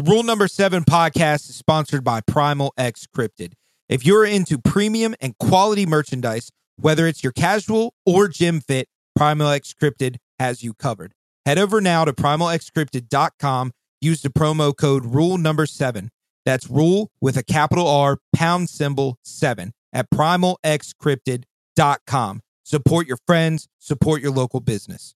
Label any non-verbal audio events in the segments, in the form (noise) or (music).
The Rule Number Seven podcast is sponsored by Primal X Crypted. If you're into premium and quality merchandise, whether it's your casual or gym fit, Primal X Crypted has you covered. Head over now to primalxcrypted.com. Use the promo code Rule Number Seven. That's Rule with a capital R, pound symbol seven at primalxcrypted.com. Support your friends, support your local business.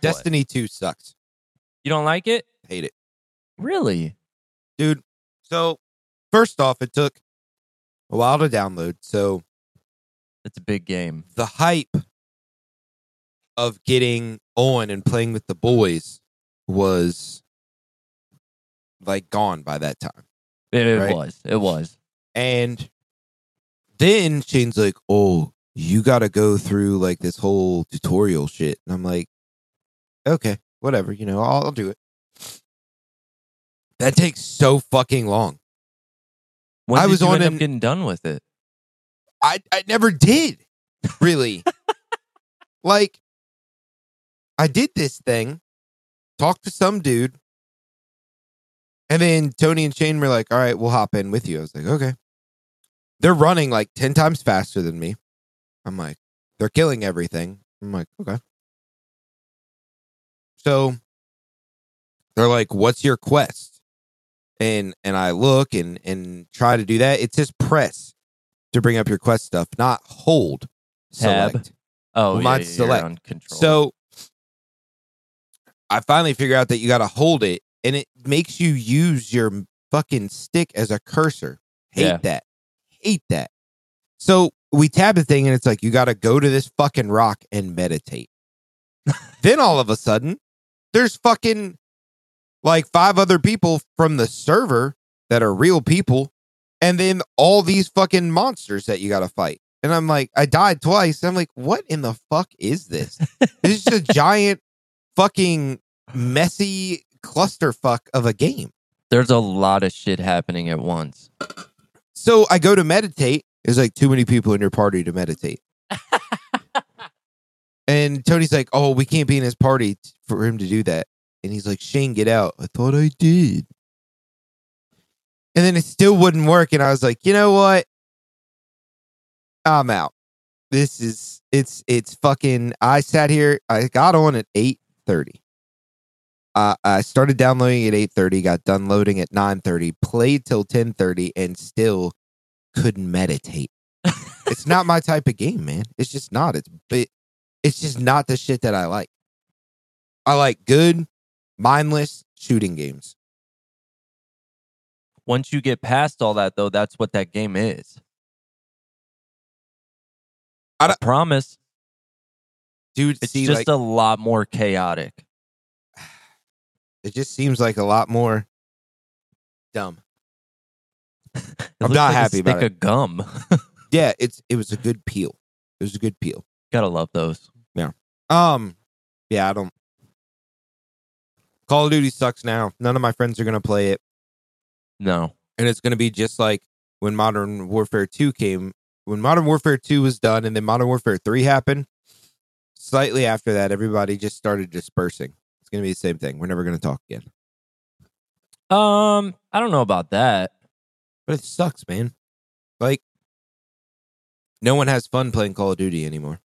Destiny 2 sucks. You don't like it? Hate it. Really? Dude, so first off, it took a while to download. So It's a big game. the hype of getting on and playing with the boys was like gone by that time. It, Right. was. It was. And then Shane's like, "Oh, you got to go through like this whole tutorial shit." And I'm like, "Okay, whatever, you know, I'll, I'll do it." That takes so fucking long. When I did was you on end up an- getting done with it? I I never did really. (laughs) like, I did this thing, talked to some dude, and then Tony and Shane were like, "All right, we'll hop in with you." I was like, "Okay." They're running like ten times faster than me. I'm like, they're killing everything. I'm like, okay. So they're like, "What's your quest?" And and I look and and try to do that. It says press to bring up your quest stuff, not hold. Tab. Select. Oh, Well, yeah, you're select. on control. So I finally figure out that you got to hold it, and it makes you use your fucking stick as a cursor. Hate Yeah. that. Hate that. So we tab the thing, and it's like you got to go to this fucking rock and meditate. (laughs) then all of a sudden, there's fucking like five other people from the server that are real people, and then all these fucking monsters that you got to fight. And I'm like, I died twice. I'm like, what in the fuck is this? (laughs) It's just a giant fucking messy clusterfuck of a game. There's a lot of shit happening at once. So I go to meditate. There's like too many people in your party to meditate. And Tony's like, oh, we can't be in his party t- for him to do that. And he's like, Shane, get out. I thought I did. And then it still wouldn't work. And I was like, you know what? I'm out. This is it's it's fucking I sat here, I got on at 8:30. Uh, I started downloading at 8:30, got done loading at 9:30, played till 10:30 and still couldn't meditate. (laughs) it's not my type of game, man. It's just not. It's it, it's just not the shit that I like. I like good, mindless shooting games. Once you get past all that, though, that's what that game is. I I, promise. Dude, It's see just like a lot more chaotic. (sighs) it just seems like a lot more dumb. (laughs) I'm not like a happy about stick of gum. (laughs) Yeah, it's it was a good peel. It was a good peel. Gotta love those. Yeah. Um, yeah, I don't. Call of Duty sucks now. None of my friends are gonna play it, No. and it's gonna be just like when Modern Warfare Two came. When Modern Warfare Two was done, and then Modern Warfare Three happened. Slightly after that, everybody just started dispersing. It's gonna be the same thing. We're never gonna talk again. Um, I don't know about that. But it sucks, man. Like, no one has fun playing Call of Duty anymore.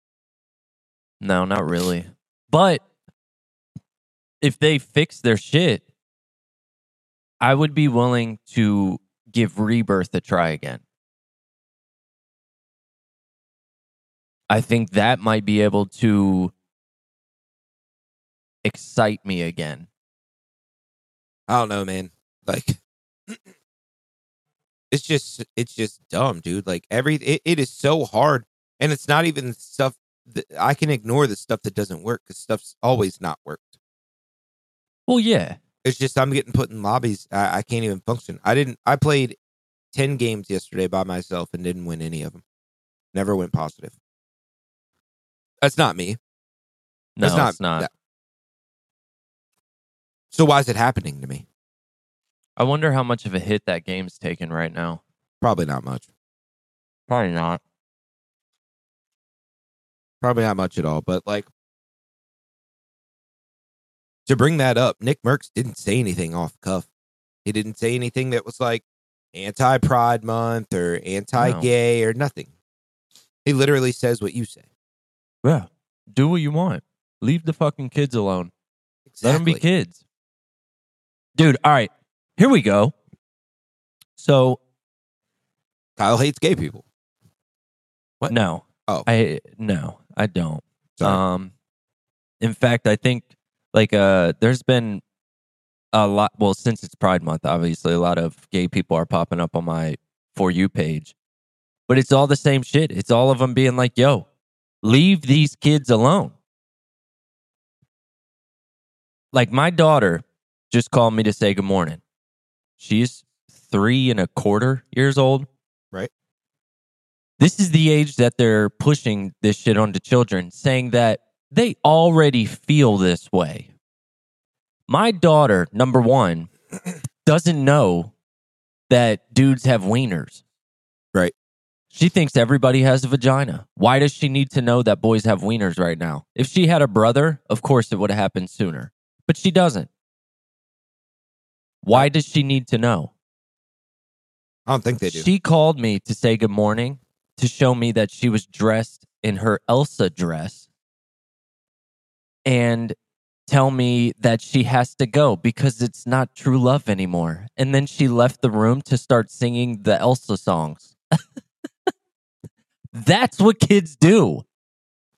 No, not really. But if they fix their shit, I would be willing to give Rebirth a try again. I think that might be able to excite me again. I don't know, man. Like (clears throat) it's just it's just dumb, dude. Like every it, it is so hard and it's not even stuff that I can ignore the stuff that doesn't work cuz stuff's always not worked. Well, yeah. It's just I'm getting put in lobbies I, I can't even function. I didn't I played 10 games yesterday by myself and didn't win any of them. Never went positive. That's not me. No, That's it's not. that- So why is it happening to me? I wonder how much of a hit that game's taken right now. Probably not much. Probably not. Probably not much at all. But like to bring that up, Nickmercs didn't say anything off cuff. He didn't say anything that was like anti Pride Month or anti gay or nothing. He literally says what you say. Yeah. Do what you want. Leave the fucking kids alone. Exactly. Let them be kids. Dude, all right. Here we go. So, Kyle hates gay people. What? no. Oh. I no, I don't. Sorry. Um in fact, I think like uh there's been a lot well since it's Pride month, obviously a lot of gay people are popping up on my for you page. But it's all the same shit. It's all of them being like, "Yo, leave these kids alone." Like my daughter just called me to say good morning. She's three and a quarter years old. Right. This is the age that they're pushing this shit onto children, saying that they already feel this way. My daughter, number one, (clears throat) doesn't know that dudes have wieners. Right. She thinks everybody has a vagina. Why does she need to know that boys have wieners right now? If she had a brother, of course it would have happened sooner. But she doesn't. Why does she need to know? I don't think they do. She called me to say good morning to show me that she was dressed in her Elsa dress and tell me that she has to go because it's not true love anymore. And then she left the room to start singing the Elsa songs. (laughs) That's what kids do.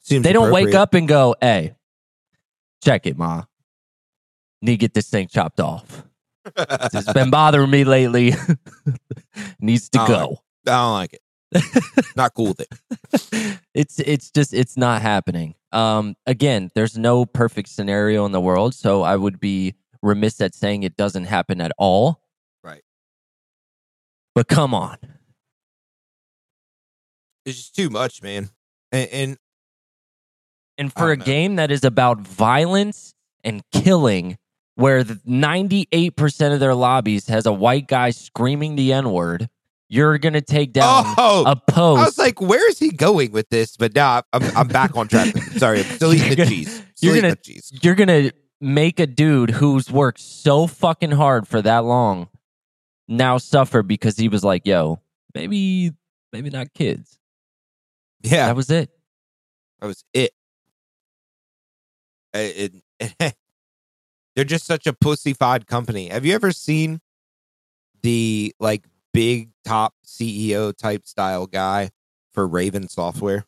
Seems They don't wake up and go, hey, check it, Ma. Need to get this thing chopped off. It's been (laughs) bothering me lately. (laughs) Needs to Oh, go. I don't like it. (laughs) not cool with it. it's it's just it's not happening. Um, again, there's no perfect scenario in the world, so I would be remiss at saying it doesn't happen at all. Right. But come on, It's just too much, man. And, and and for a know. game that is about violence and killing, where ninety eight percent of their lobbies has a white guy screaming the n word, you're gonna take down oh, a post. I was like, where is he going with this? But now I'm, I'm back on track. (laughs) Sorry, I'm still eating the gonna- cheese. Still you're gonna- the cheese. you're gonna make a dude who's worked so fucking hard for that long now suffer because he was like, yo, maybe maybe not kids. Yeah, That was it. that was it. It, it- (laughs) they're just such a pussyfied company. Have you ever seen the like big top CEO type style guy for Raven Software?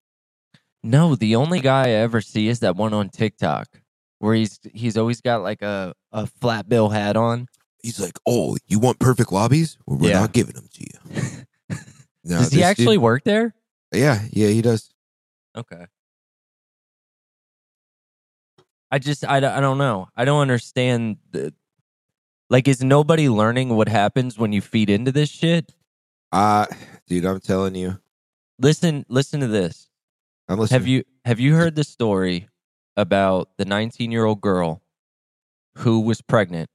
No, the only guy I ever see is that one on TikTok where he's he's always got like a, a flat bill hat on. He's like, "Oh, you want perfect lobbies? Well, we're Yeah. not giving them to you." (laughs) No, Does he actually dude- work there? yeah, yeah, he does. Okay. I just I, don't- I don't know. I don't understand the like is nobody learning what happens when you feed into this shit? Uh dude, I'm telling you, Listen listen to this. I'm listening. Have you have you heard the story about the 19 year old girl who was pregnant,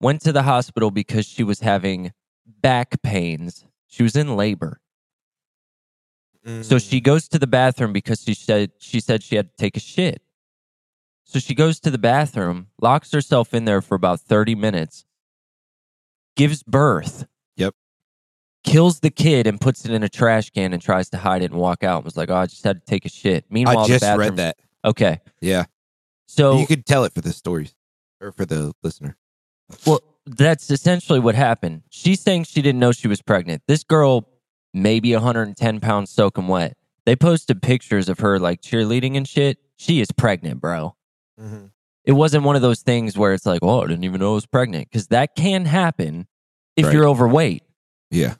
went to the hospital because she was having back pains. She was in labor. So Mm. she goes to the bathroom because she said she said she had to take a shit. So she goes to the bathroom, locks herself in there for about 30 minutes, gives birth. Yep. Kills the kid and puts it in a trash can and tries to hide it and walk out and was like, "Oh, I just had to take a shit." Meanwhile, I the just bathroom's- read that. Okay. Yeah, So you could tell it for the stories or for the listener. Well, that's essentially what happened. She's saying she didn't know she was pregnant. This girl, maybe 110 pounds soaking wet. They posted pictures of her like cheerleading and shit. She is pregnant, bro. Mm-hmm. It wasn't one of those things where it's like, oh, I didn't even know I was pregnant. Because that can happen if Right. you're overweight. Yeah,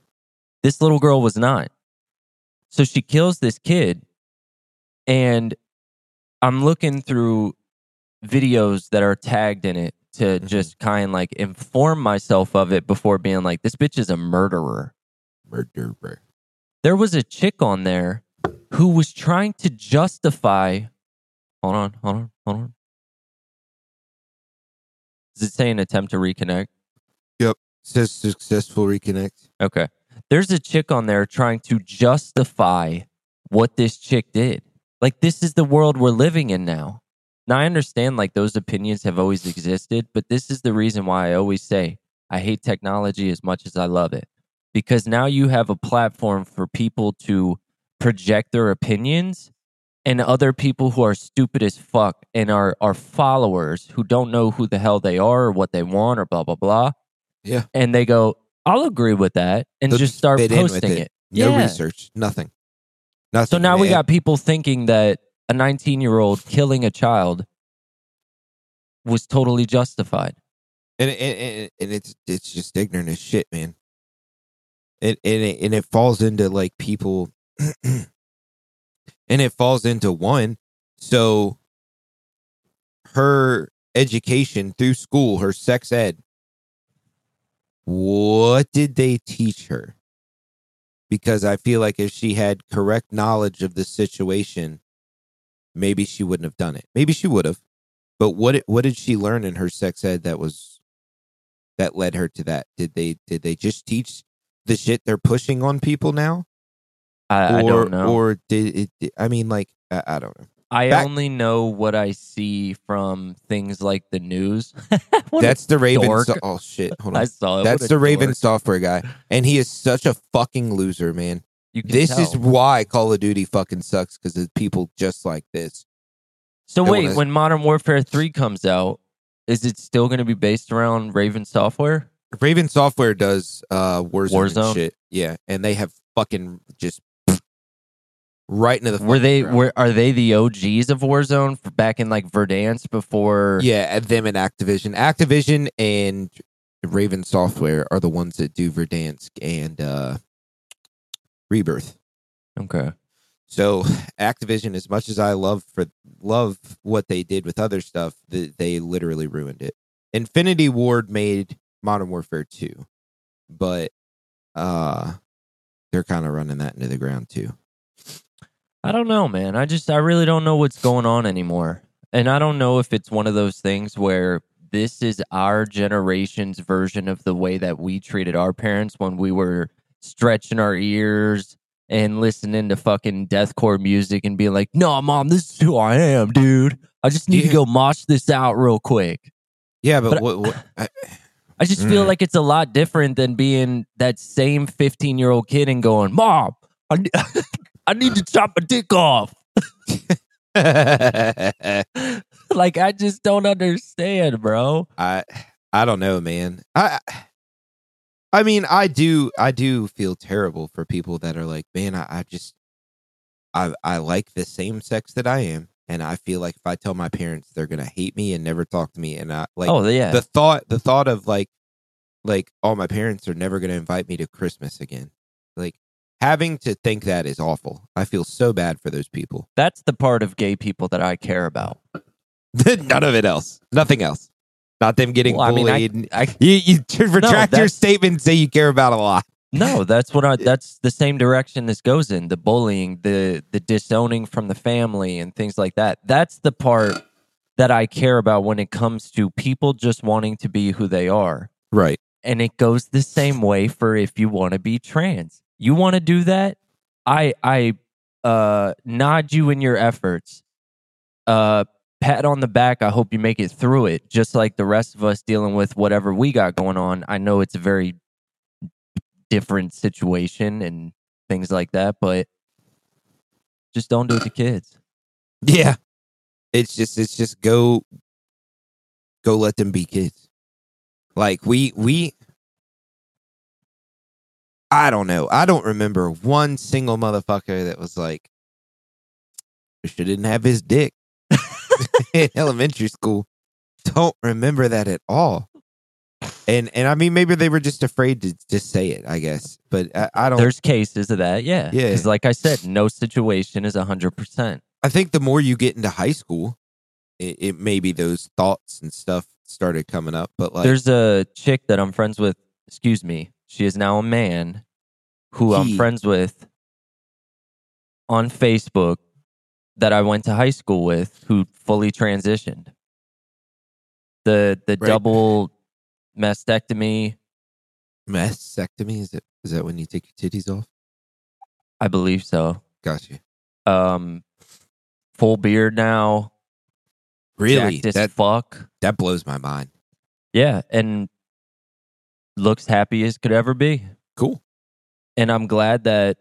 This little girl was not. So she kills this kid. And I'm looking through videos that are tagged in it to Mhm. just kind of like inform myself of it before being like, this bitch is a murderer. murderer. There was a chick on there who was trying to justify. Hold on, hold on, hold on. Does it say an attempt to reconnect? Yep. Says successful reconnect. Okay. There's a chick on there trying to justify what this chick did. Like, this is the world we're living in now. Now, I understand like those opinions have always existed, but this is the reason why I always say I hate technology as much as I love it. Because now you have a platform for people to project their opinions and other people who are stupid as fuck and are, are followers who don't know who the hell they are or what they want or blah, blah, blah. Yeah. And they go, I'll agree with that and They'll just start fit in with posting it. it. No Yeah. research. Nothing. Nothing. So now we got people thinking that a 19 year old killing a child was totally justified. and and, and, and it's it's just ignorant as shit, man. And and it, and it falls into like people, (clears throat) and it falls into one. So her education through school, her sex ed. What did they teach her? Because I feel like if she had correct knowledge of the situation, maybe she wouldn't have done it. Maybe she would have. But what what did she learn in her sex ed that was that led her to that? Did they did they just teach the shit they're pushing on people now? I, I or don't know. or did it I mean like I, I don't know. I back- only know what I see from things like the news. (laughs) That's the Raven so- oh shit, hold (laughs) I saw it. That's What a the Raven software guy. And he is such a fucking loser, man. You can This is why Call of Duty fucking sucks because of people just like this. So wait, wanna- when Modern Warfare 3 comes out, is it still going to be based around Raven Software? Raven Software does uh Warzone, and Warzone? shit. Yeah, and they have fucking just right into the Were they ground. were are they the OGs of Warzone for back in like Verdansk before Yeah, them and Activision. Activision and Raven Software are the ones that do Verdansk and uh Rebirth. Okay. So Activision, as much as I love for love what they did with other stuff, th- they literally ruined it. Infinity Ward made Modern Warfare 2, but uh they're kind of running that into the ground too. I don't know, man. I just I really don't know what's going on anymore. And I don't know if it's one of those things where this is our generation's version of the way that we treated our parents when we were stretching our ears and listening to fucking deathcore music and being like, "No, mom, this is who I am, dude. I just need to go mosh this out real quick." Yeah, but, But- what, what I, I just feel Mm. like it's a lot different than being that same 15 year old kid and going, Mom, I, (laughs) I need to chop my dick off. (laughs) like, I just don't understand, bro. I I don't know, man. I I mean, I do I do feel terrible for people that are like, man, I, I just I I like the same sex that I am, and I feel like if I tell my parents, they're gonna hate me and never talk to me, and I like oh, yeah. the thought the thought of like like oh my parents are never gonna invite me to Christmas again, like having to think that is awful. I feel so bad for those people. That's the part of gay people that I care about. (laughs) None of it else, nothing else. Not them getting Well, I mean, I- bullied. I, You, you (laughs) retract your that's- statement and say you care about a lot. no, that's what I, (laughs) that's the same direction this goes in the bullying, the, the disowning from the family, and things like that. That's the part that I care about when it comes to people just wanting to be who they are. Right. and it goes the same way for if you want to be trans. You want to do that? I I uh nod you in your efforts. Uh pat on the back. I hope you make it through it just like the rest of us dealing with whatever we got going on. I know it's a very different situation and things like that, but just don't do it to kids. Yeah. It's just it's just go go let them be kids. Like we we I don't know. I don't remember one single motherfucker that was like I didn't have his dick (laughs) in elementary school. Don't remember that at all. And and I mean maybe they were just afraid to just say it, I guess. But I, I don't There's cases of that, yeah. Yeah. Because like I said, no situation is hundred percent. I think the more you get into high school, it, it maybe those thoughts and stuff started coming up. But like, There's a chick that I'm friends with. Excuse me. She is now a man who I'm friends with on Facebook that I went to high school with who fully transitioned. The the Right. double mastectomy, Mastectomy is it? Is that when you take your titties off? I believe so. Got you. Um, full beard now. Really? That fuck. that blows my mind. Yeah, and looks happy as could ever be. Cool. And I'm glad that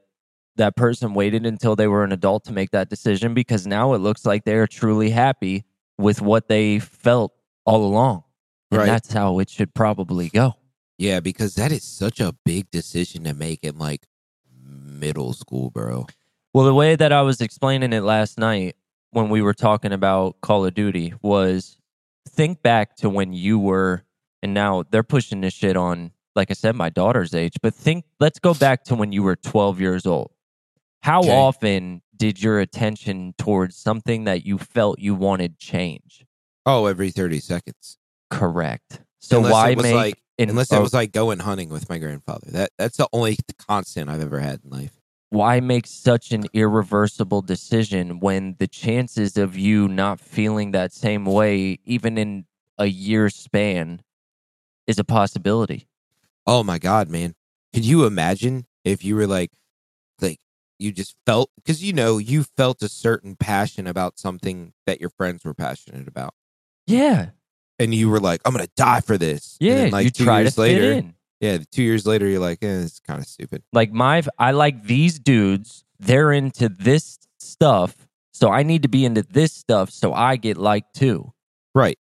that person waited until they were an adult to make that decision because now it looks like they are truly happy with what they felt all along. And Right. that's how it should probably go. Yeah, because that is such a big decision to make in like middle school, bro. Well, the way that I was explaining it last night when we were talking about Call of Duty was think back to when you were, and now they're pushing this shit on, like I said, my daughter's age, but think, let's go back to when you were 12 years old. How Okay. often did your attention towards something that you felt you wanted change? Oh, every 30 seconds. Correct. So Unless why make like unless it was like going hunting with my grandfather. That that's the only constant I've ever had in life. why make such an irreversible decision when the chances of you not feeling that same way, even in a year span, is a possibility? Oh my god, man. Could you imagine if you were like like you just felt because you know you felt a certain passion about something that your friends were passionate about. Yeah, And you were like, I'm gonna die for this. And yeah. then, like you two try to years fit later. in. Yeah, two years later you're like, eh, it's kind of stupid. Like my, I like these dudes. They're into this stuff, so I need to be into this stuff, so I get liked too. Right.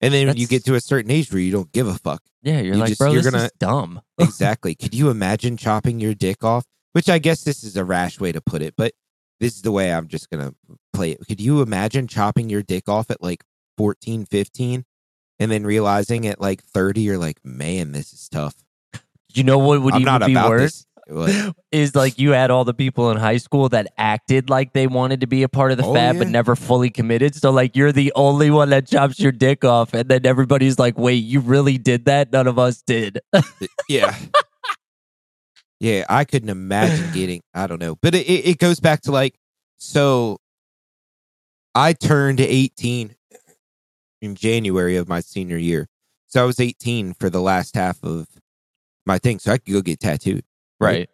And then you get to a certain age where you don't give a fuck. Yeah, you're You like, just- bro, you're this gonna- is dumb. (laughs) exactly. Could you imagine chopping your dick off? Which I guess this is a rash way to put it, but this is the way I'm just going to play it. Could you imagine chopping your dick off at like 14, 15 and then realizing at like 30 you're like, "Man, this is tough." You know what would I'm even not be about worse? this. What? is like you had all the people in high school that acted like they wanted to be a part of the Oh, fad but never fully committed. So like you're the only one that chops your dick off, and then everybody's like, "Wait, you really did that? None of us did." yeah. Yeah, I couldn't imagine (sighs) getting, I don't know. But it it goes back to like, so I turned 18 in January of my senior year. So I was 18 for the last half of my thing. So I could go get tattooed. Right.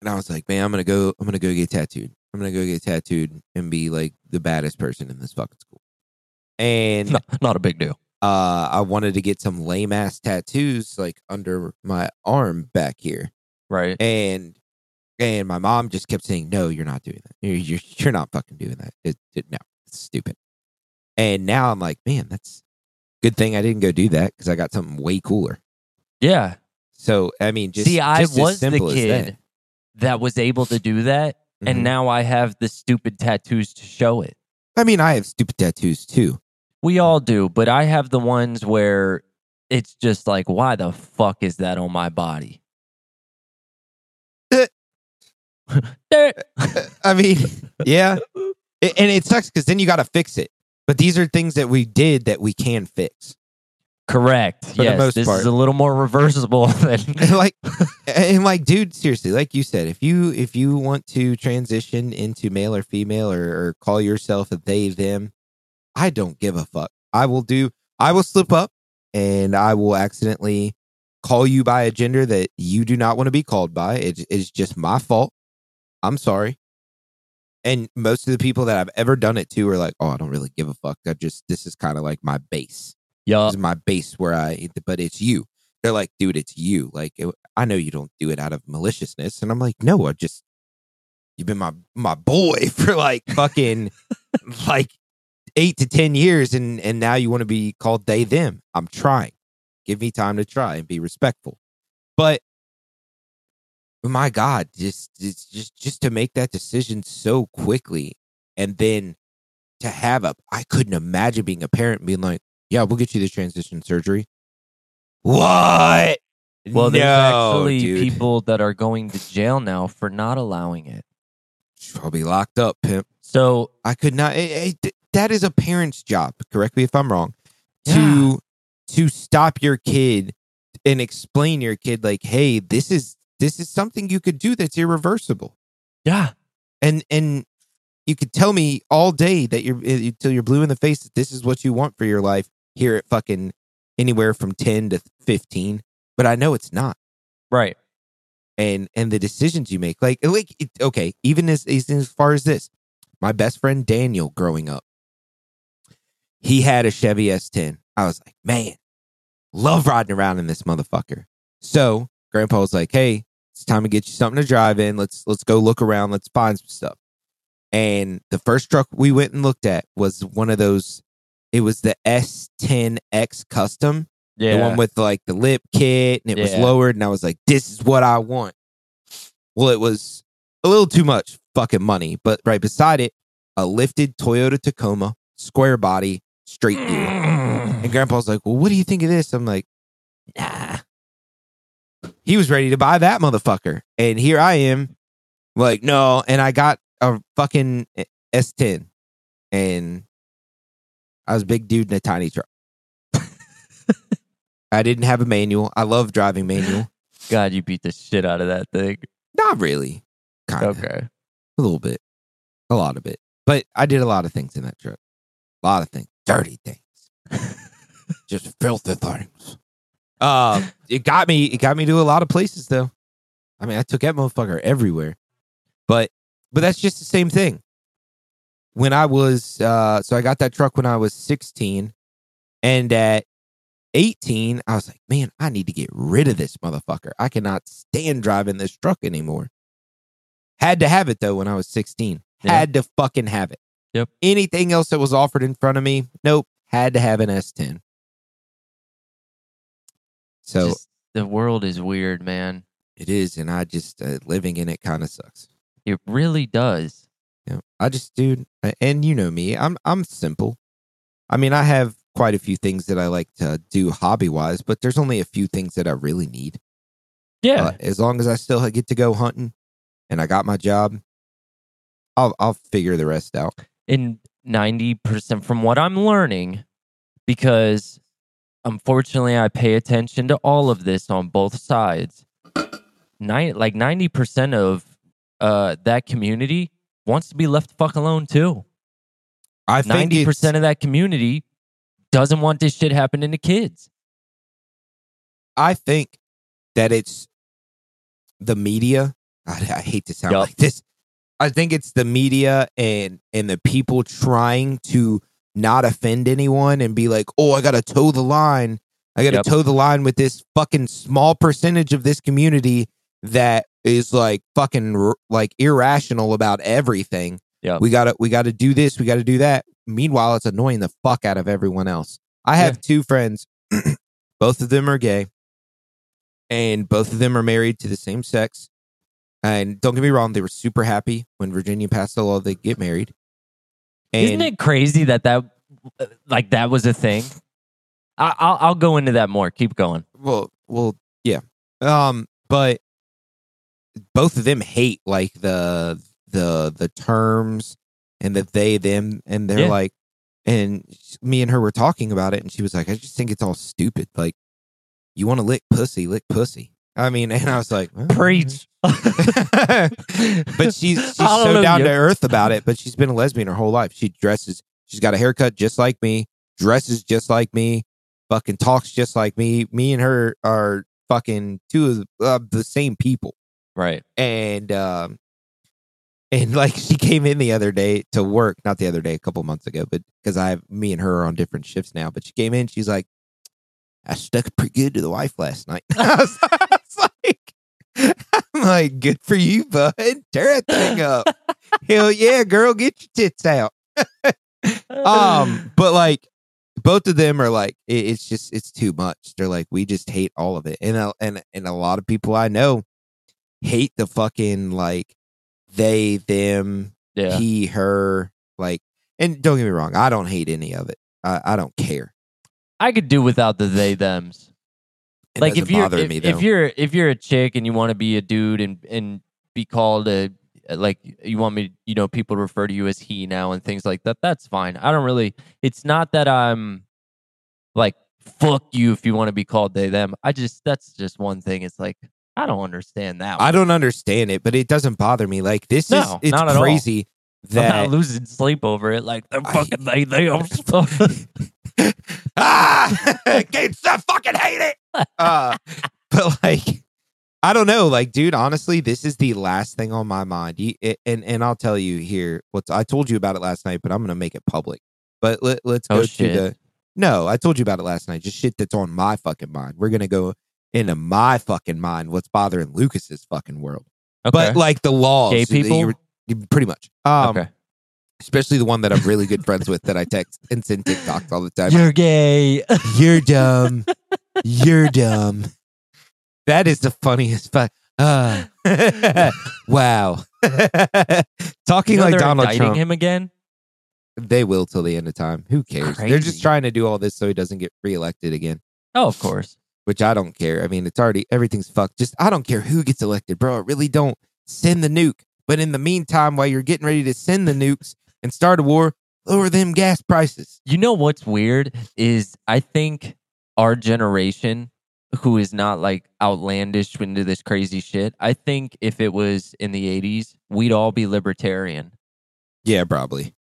And I was like, man, I'm going to go, I'm to go get tattooed. I'm going to go get tattooed and be like the baddest person in this fucking school. And No, not a big deal. uh, I wanted to get some lame ass tattoos like under my arm back here. Right. and and my mom just kept saying, "No, you're not doing that. You're you're, you're not fucking doing that. It, it, no, it's stupid." And now I'm like, man, that's good thing I didn't go do that because I got something way cooler. Yeah. So I mean, just See, I just as was the kid that. that. was able to do that, Mhm. and now I have the stupid tattoos to show it. I mean, I have stupid tattoos too. We all do, but I have the ones where it's just like, why the fuck is that on my body? Eh. (laughs) Eh. (laughs) I mean, yeah, and it sucks because then you got to fix it. But these are things that we did that we can fix. Correct. For the yes, most this part. is a little more reversible (laughs) than (laughs) and like and like dude seriously like you said if you if you want to transition into male or female or, or call yourself a they them i don't give a fuck. I will do i will slip up and i will accidentally call you by a gender that you do not want to be called by. It is just my fault. I'm sorry. And most of the people that i've ever done it to are like oh i don't really give a fuck. I just this is kind of like my base yeah. this is my base where I, but it's you. They're like, dude, it's you. Like, it, I know you don't do it out of maliciousness, and I'm like, no, I just, you've been my my boy (laughs) for like fucking (laughs) like eight to ten years, and and now you want to be called they them. I'm trying. Give me time to try and be respectful, but my God, just it's just just to make that decision so quickly, and then to have a, I couldn't imagine being a parent being like yeah, we'll get you the transition surgery. What? Well, there's No, actually dude. people that are going to jail now for not allowing it. I'll be locked up, pimp. So I could not. eh, eh, th- that is a parent's job. Correct me if I'm wrong. Yeah. To to stop your kid and explain your kid like, hey, this is this is something you could do that's irreversible. yeah, and and you could tell me all day that you're until you're blue in the face that this is what you want for your life here it fucking anywhere from 10 to 15 but i know it's not. Right. and and the decisions you make like like it, okay even as, as as far as this my best friend daniel growing up he had a chevy s10 i was like man love riding around in this motherfucker. So grandpa was like hey it's time to get you something to drive in. Let's let's go look around. Let's find some stuff. And the first truck we went and looked at was one of those it was the s10x custom. Yeah. the one with like the lip kit and it was lowered and i was like this is what i want. Well it was a little too much fucking money but right beside it a lifted toyota tacoma square body straight gear and (sniffs) grandpa's like well what do you think of this? I'm like nah. He was ready to buy that motherfucker and here i am like no and i got a fucking eh, s10 and i was a big dude in a tiny truck (laughs) I didn't have a manual. I love driving manual. (laughs) God, you beat the shit out of that thing. Not really. Kind of. Okay. A little bit. A lot of it. But I did a lot of things in that truck. A lot of things. Dirty things. (laughs) Just filthy things. Uh, it got me it got me to a lot of places though. I mean, I took that motherfucker everywhere. But but that's just the same thing. When I was uh so I got that truck when I was 16 and at 18 I was like, "Man, I need to get rid of this motherfucker. I cannot stand driving this truck anymore." Had to have it though when I was 16. Yeah. Had to fucking have it. Yep. Anything else that was offered in front of me, nope. Had to have an S10. So Just- the world is weird, man. it is, and I just uh, living in it kind of sucks. It really does. Know, I just, dude, and you know me, I'm I'm simple. I mean, I have quite a few things that I like to do hobby wise, but there's only a few things that I really need. Yeah. Uh, as long as I still get to go hunting, and I got my job, I'll I'll figure the rest out. in 90% from what I'm learning, because unfortunately I pay attention to all of this on both sides. Nine, like 90% of uh, that community wants to be left the fuck alone too. I think 90% of that community doesn't want this shit happening to kids. I think that it's the media. I, I hate to sound Yup. like this. I think it's the media and and the people trying to not offend anyone and be like, "Oh, I got to toe the line. I got to Yep. toe the line with this fucking small percentage of this community that is like fucking r- like irrational about everything. Yeah. We got to we got to do this, we got to do that. Meanwhile, it's annoying the fuck out of everyone else. I have Yeah. two friends. (clears throat) both of them are gay and both of them are married to the same sex. And don't get me wrong, they were super happy when Virginia passed the law they get married. And Isn't it crazy that that like that was a thing? I, I'll I'll go into that more. Keep going. well, well, yeah. Um, but both of them hate like the the the terms and that they them, and they're Yeah. like, and me and her were talking about it, and she was like, I just think it's all stupid. Like, you want to lick pussy, lick pussy. I mean, (laughs) and I was like, Preach. (laughs) but she's she's so down to earth about it. But she's been a lesbian her whole life. She dresses. She's got a haircut just like me. Dresses just like me. Fucking talks just like me. Me and her are fucking two of the, uh, the same people. Right. And um, and like she came in the other day to work. Not the other day, a couple months ago, but because I have me and her are on different shifts now. But she came in. She's like, I stuck pretty good to the wife last night. (laughs) I was, I was like, I'm like, good for you, bud. Tear that thing up. (laughs) Hell yeah, girl, get your tits out. (laughs) Um, but like both of them are like, it, it's just it's too much. They're like, we just hate all of it, and a, and and a lot of people I know hate the fucking like they them yeah. he her like. And don't get me wrong, I don't hate any of it. I, I don't care. I could do without the they thems. It like if you're if, me if you're if you're a chick and you want to be a dude and and be called a like you want me you know people to refer to you as he now and things like that that's fine i don't really it's not that i'm like fuck you if you want to be called they them i just that's just one thing it's like I don't understand that. I don't understand it, but it doesn't bother me. Like this No, is it's not at all. crazy I'm that not losing sleep over it. Like they're I- fucking they they are (laughs) (laughs) ah, (laughs) Gates, I fucking hate it. Uh, but like, I don't know. Like, dude, honestly, this is the last thing on my mind. You, it, and and I'll tell you here. What's I told you about it last night, but I'm gonna make it public. But let, let's Oh, go to the. No, I told you about it last night. Just shit that's on my fucking mind. We're gonna go into my fucking mind. What's bothering Lucas's fucking world? Okay. But like the laws, Gay that you people? you- pretty much. Um, okay. especially the one that I'm really good (laughs) friends with that I text and send TikToks all the time. You're gay. You're dumb. (laughs) You're dumb. That is the funniest. Fu- uh, (laughs) wow. Talking You know like Donald Trump. him again. They will till the end of time. Who cares? They're just trying to do all this so he doesn't get reelected again, Oh, of course. Which I don't care. I mean, it's already everything's fucked. Just I don't care who gets elected, bro. I really don't. Send the nuke. But in the meantime, while you're getting ready to send the nukes and start a war, lower them gas prices. You know what's weird is I think our generation, who is not like outlandish into this crazy shit, I think if it was in the 80s, we'd all be libertarian Yeah, probably.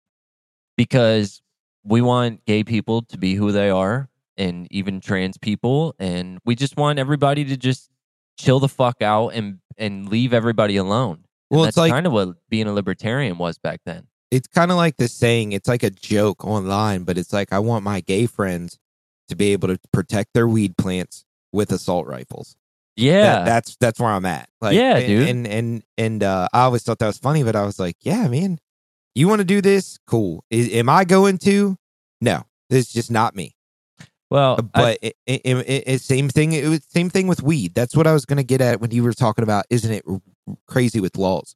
because we want gay people to be who they are and even trans people. And we just want everybody to just chill the fuck out and, and leave everybody alone. And Well, that's it's like kind of what being a libertarian was back then. it's kind of like this saying it's like a joke online but it's like i want my gay friends to be able to protect their weed plants with assault rifles Yeah. That- that's that's where i'm at like Yeah, and, dude. and and and uh i always thought that was funny but i was like yeah man you want to do this cool I, am i going to no it's just not me well, I- but it, it, it, it- same thing it was same thing with weed. That's what i was gonna get at when you were talking about isn't it crazy with laws?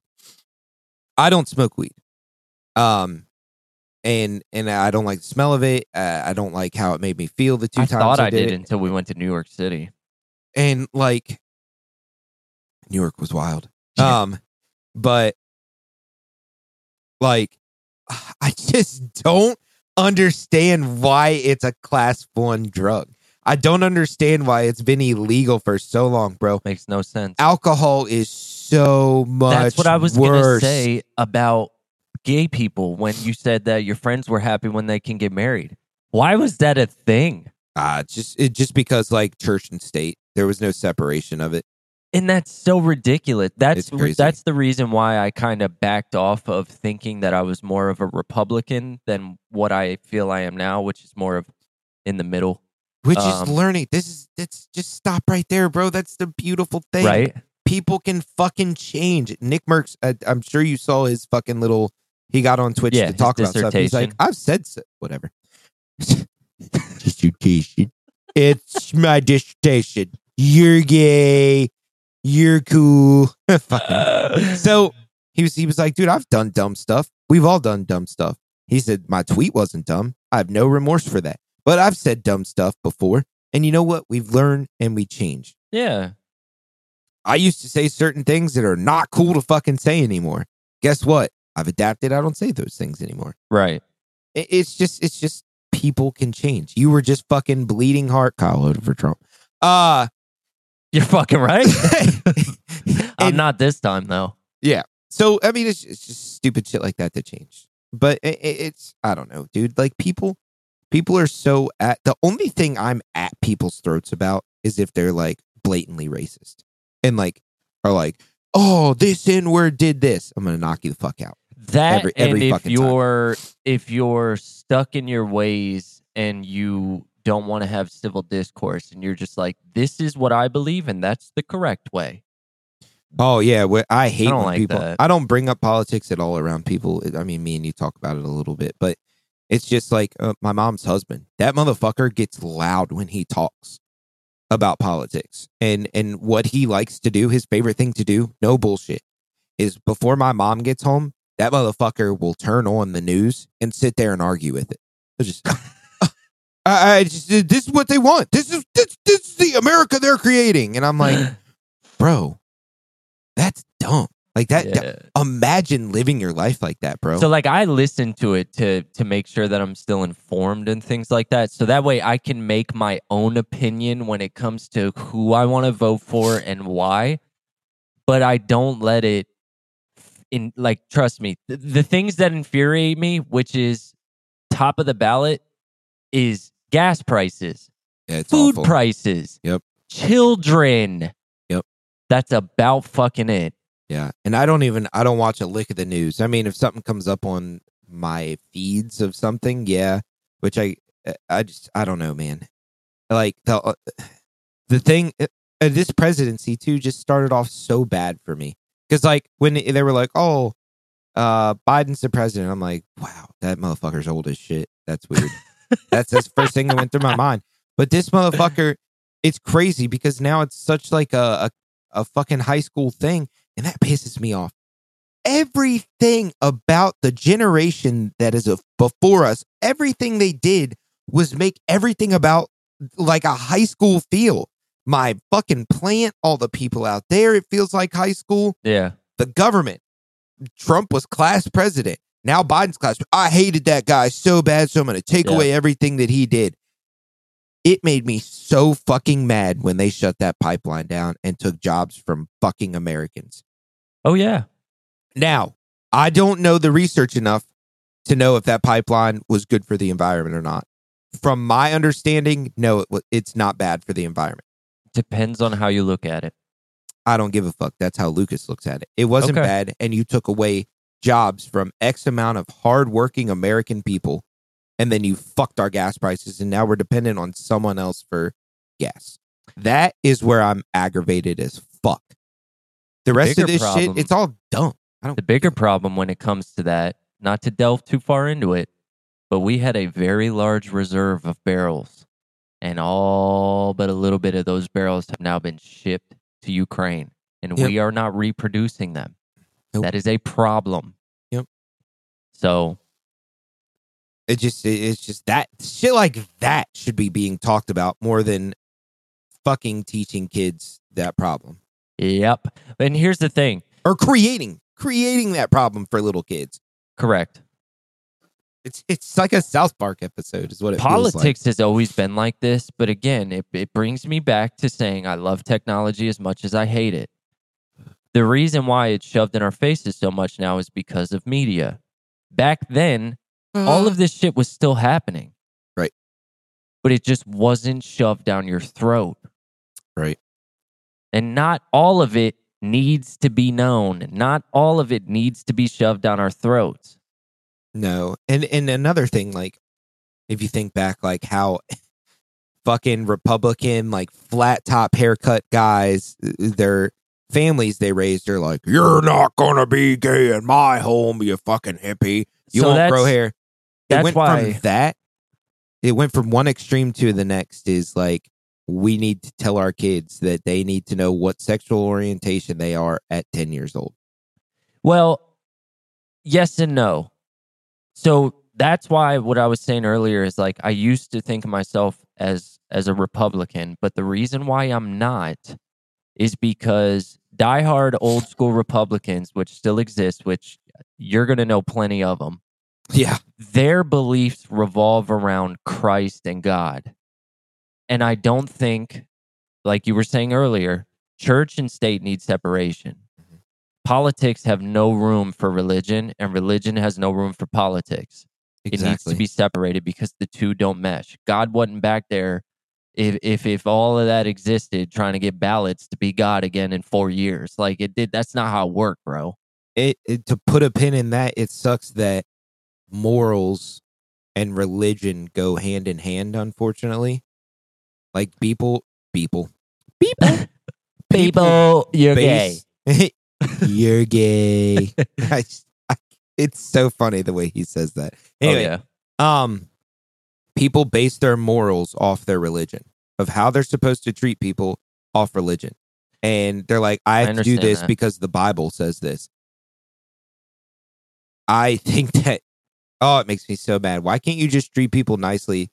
I don't smoke weed. Um and and i don't like the smell of it. Uh, i don't like how it made me feel the two I times thought i I did until we went to New York City. and like new york was wild. (laughs) Yeah. um but like (sighs) i just don't understand why it's a class one drug i don't understand why it's been illegal for so long bro Makes no sense. alcohol is so much That's what I was gonna say about gay people when you said that your friends were happy when they can get married. Why was that a thing? uh just it just because like church and state there was no separation of it And that's so ridiculous. That's that's the reason why I kind of backed off of thinking that I was more of a Republican than what I feel I am now, which is more of in the middle, which Um, is learning this is that's just stop right there bro that's the beautiful thing right? people can fucking change. Nickmercs, I, I'm sure you saw his fucking little. He got on Twitch Yeah, to talk about stuff. He's like. I've said so. Whatever. (laughs) dissertation. It's my dissertation. You're gay. You're cool. (laughs) Fucking- (laughs) so he was he was like, dude, I've done dumb stuff. We've all done dumb stuff. He said, my tweet wasn't dumb. I have no remorse for that. But I've said dumb stuff before. And you know what? We've learned and we change. yeah. I used to say certain things that are not cool to fucking say anymore. Guess what? I've adapted. I don't say those things anymore. Right. It's just, it's just people can change. You were just fucking bleeding heart. Kyle for Trump. Uh, You're fucking right. I'm (laughs) uh, And- not this time though. Yeah. So I mean, it's, it's just stupid shit like that to change. But it, it- it's, I don't know, dude. Like people, people are so at the only thing I'm at people's throats about is if they're like blatantly racist and like are like, oh, this N word did this. I'm gonna knock you the fuck out. That Every- every and if fucking time. you're if you're stuck in your ways and you don't want to have civil discourse and you're just like this is what I believe and that's the correct way. Oh yeah, wh- I hate don't when like people. that. I don't bring up politics at all around people. I mean, me and you talk about it a little bit, but it's just like uh, my mom's husband. That motherfucker gets loud when he talks about politics and and what he likes to do. His favorite thing to do, no bullshit, is before my mom gets home, that motherfucker will turn on the news and sit there and argue with it. It's just. (laughs) I, I just this is what they want. This is this, this is the America they're creating, and I'm like, (laughs) bro, that's dumb. Like that. Yeah. Imagine living your life like that, bro. So like I listen to it to to make sure that I'm still informed and things like that. So that way I can make my own opinion when it comes to who I want to vote for and why. But I don't let it in like trust me. The, the things that infuriate me, which is top of the ballot is gas prices, yeah, food awful. prices. Yep. Children. Yep. That's about fucking it. Yeah. And I don't even I don't watch a lick of the news. I mean, if something comes up on my feeds of something, yeah, which I I just I don't know, man. Like the uh, the thing uh, this presidency too just started off so bad for me. Cuz like when they were like, "Oh, uh Biden's the president." I'm like, "Wow, that motherfucker's old as shit." That's weird. That's the first thing that went through my mind. But this motherfucker it's crazy because now it's such like a, a a fucking high school thing and that pisses me off. Everything about the generation that is before us, everything they did was make everything about like a high school feel. My fucking plant, all the people out there, it feels like high school. Yeah. The government, Trump was class president. Now Biden's class. I hated that guy so bad, so I'm going to take Yeah. away everything that he did. It made me so fucking mad when they shut that pipeline down and took jobs from fucking Americans. Oh yeah. Now, I don't know the research enough to know if that pipeline was good for the environment or not. From my understanding, no, it, it's not bad for the environment. Depends on how you look at it. I don't give a fuck. That's how Lucas looks at it. It wasn't Okay. bad, and you took away jobs from X amount of hardworking American people, and then you fucked our gas prices, and now we're dependent on someone else for gas. That is where I'm aggravated as fuck. The rest of this problem- shit, it's all dumb. I don't. The bigger problem when it comes to that, not to delve too far into it, but we had a very large reserve of barrels, and all but a little bit of those barrels have now been shipped to Ukraine, and Yep. we are not reproducing them. Nope. That is a problem. Yep. So It just it's just that shit like that should be being talked about more than fucking teaching kids that problem Yep. And here's the thing. or creating creating that problem for little kids. Correct. It's it's like a South Park episode is what it feels like. Politics has always been like this, but again, it, it brings me back to saying I love technology as much as I hate it. The reason why it's shoved in our faces so much now is because of media. Back then, all of mm-hmm. this shit was still happening. Right. But it just wasn't shoved down your throat. right. And not all of it needs to be known. Not all of it needs to be shoved down our throats. No. And and another thing like if you think back like how (laughs) fucking Republican like flat top haircut guys uh, their families they raised are like you're not going to be gay in my home you fucking hippie. You So won't grow hair. It that's went why- from that. It went from one extreme to the next. Is like we need to tell our kids that they need to know what sexual orientation they are at ten years old. Well, yes and no. So that's why what I was saying earlier is like I used to think of myself as as a Republican, but the reason why I'm not is because diehard old school Republicans, which still exist, which you're going to know plenty of them, Yeah, their beliefs revolve around Christ and God. And I don't think, like you were saying earlier, church and state need separation. Mm-hmm. Politics have no room for religion, and religion has no room for politics. It needs to be separated because the two don't mesh. God wasn't back there if if if all of that existed trying to get ballots to be God again in four years. Like it did that's not how it worked, bro. it, it to put a pin in that. It sucks that morals and religion go hand in hand. Unfortunately, like people, people, people, (laughs) People, you're gay. (laughs) you're gay. (laughs) I, I, it's so funny the way he says that. Anyway, oh yeah. um people base their morals off their religion of how they're supposed to treat people off religion. And they're like i I have to do this that. because the bible says this. I (laughs) think that oh it makes me so mad. Why can't you just treat people nicely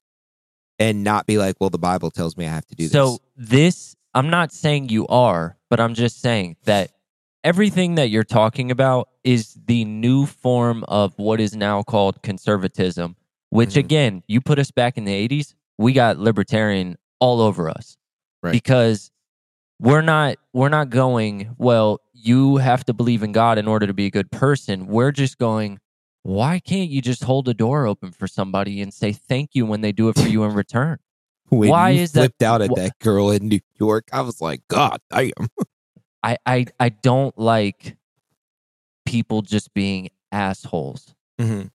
and not be like well the bible tells me i have to do so this. So, this I'm not saying you are, but I'm just saying that everything that you're talking about is the new form of what is now called conservatism, which Mhm. again, you put us back in the 80s, we got libertarian all over us. Right. Because we're not we're not going, well, you have to believe in God in order to be a good person. We're just going, why can't you just hold a door open for somebody and say thank you when they do it for you in (laughs) return? When Why is that- flipped out at wh- that girl in New York, I was like, God damn. (laughs) I I I don't like people just being assholes. Mhm.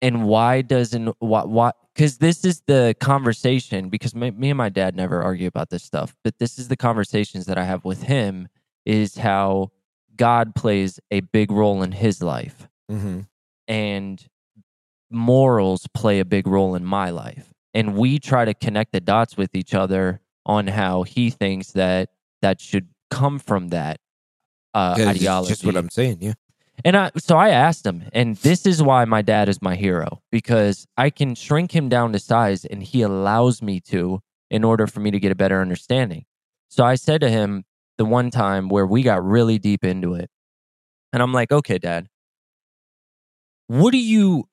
And why doesn't why why because this is the conversation because me, me and my dad never argue about this stuff, but this is the conversations that I have with him is how God plays a big role in his life Mhm. and morals play a big role in my life. And we try to connect the dots with each other on how he thinks that that should come from that uh, ideology. Just what I'm saying, yeah. And I, so I asked him, and this is why my dad is my hero because I can shrink him down to size, and he allows me to in order for me to get a better understanding. So I said to him the one time where we got really deep into it, and I'm like, okay, dad, what do you,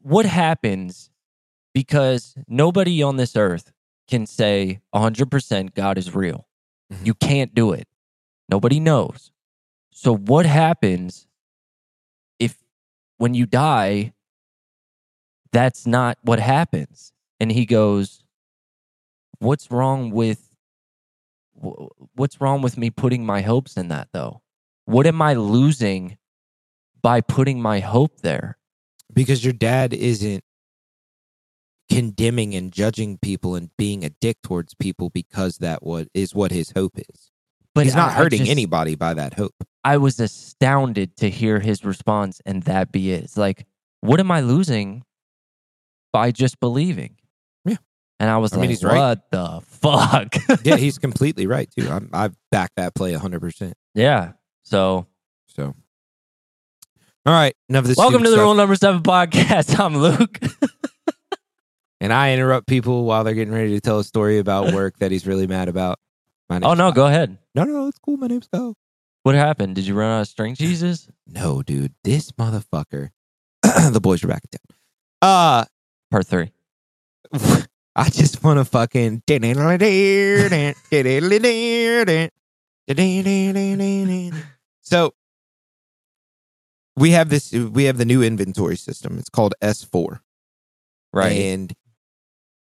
what happens because nobody on this earth can say 100% God is real. Mhm. You can't do it. Nobody knows. So what happens when you die that's not what happens? And he goes, "What's wrong with what's wrong with me putting my hopes in that though? What am I losing by putting my hope there?" Because your dad isn't condemning and judging people and being a dick towards people because that what is what his hope is. But He's not I- I hurting just- anybody by that hope. I was astounded to hear his response and that be it. It's like, what am I losing by just believing? Yeah. And I was I mean, like, he's right. what the fuck? (laughs) yeah, he's completely right too. I'm, I back that play 100. percent yeah. So, So, all right, enough of this. welcome to the stuff. Rule Number Seven podcast. (laughs) I'm Luke. (laughs) And I interrupt people while they're getting ready to tell a story about work that he's really mad about. My oh no, Kyle. go ahead. no, no, it's cool. My name's Go. What happened? Did you run out of string cheeses? No, dude, this motherfucker. (clears throat) the boys are back in town. Part three. Uh, (laughs) I just want to fucking. So we have this. We have the new inventory system. It's called S4. Right. And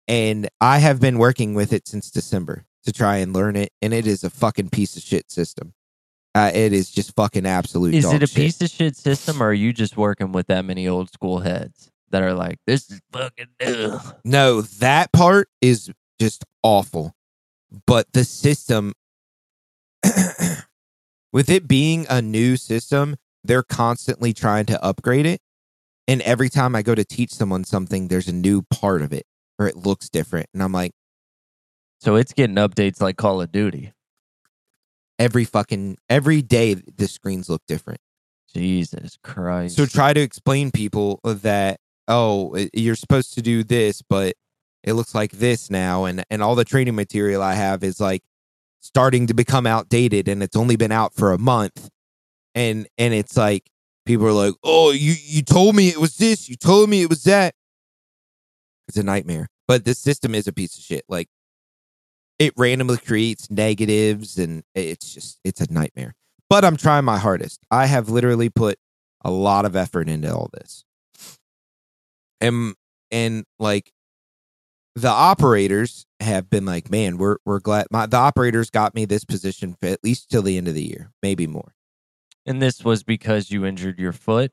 and I have been working with it since December to try and learn it, and it is a fucking piece of shit system. Uh, it is just fucking absolute. Is it a shit. piece of shit system, or are you just working with that many old school heads that are like, this is fucking ugh. No, that part is just awful. But the system, (clears throat) with it being a new system, they're constantly trying to upgrade it. And every time I go to teach someone something, there's a new part of it or it looks different. And I'm like, So it's getting updates like Call of Duty. Every fucking, every day the screens look different. Jesus Christ. So try to explain people that oh you're supposed to do this, but it looks like this now, and and all the training material I have is like starting to become outdated, and it's only been out for a month, and and it's like people are like oh you you told me it was this, you told me it was that. It's a nightmare, but this system is a piece of shit. Like it randomly creates negatives, and it's just it's a nightmare but I'm trying my hardest. I have literally put a lot of effort into all this. And and like the operators have been like, man, we're we're glad my the operators got me this position for at least till the end of the year, maybe more. and this was because you injured your foot.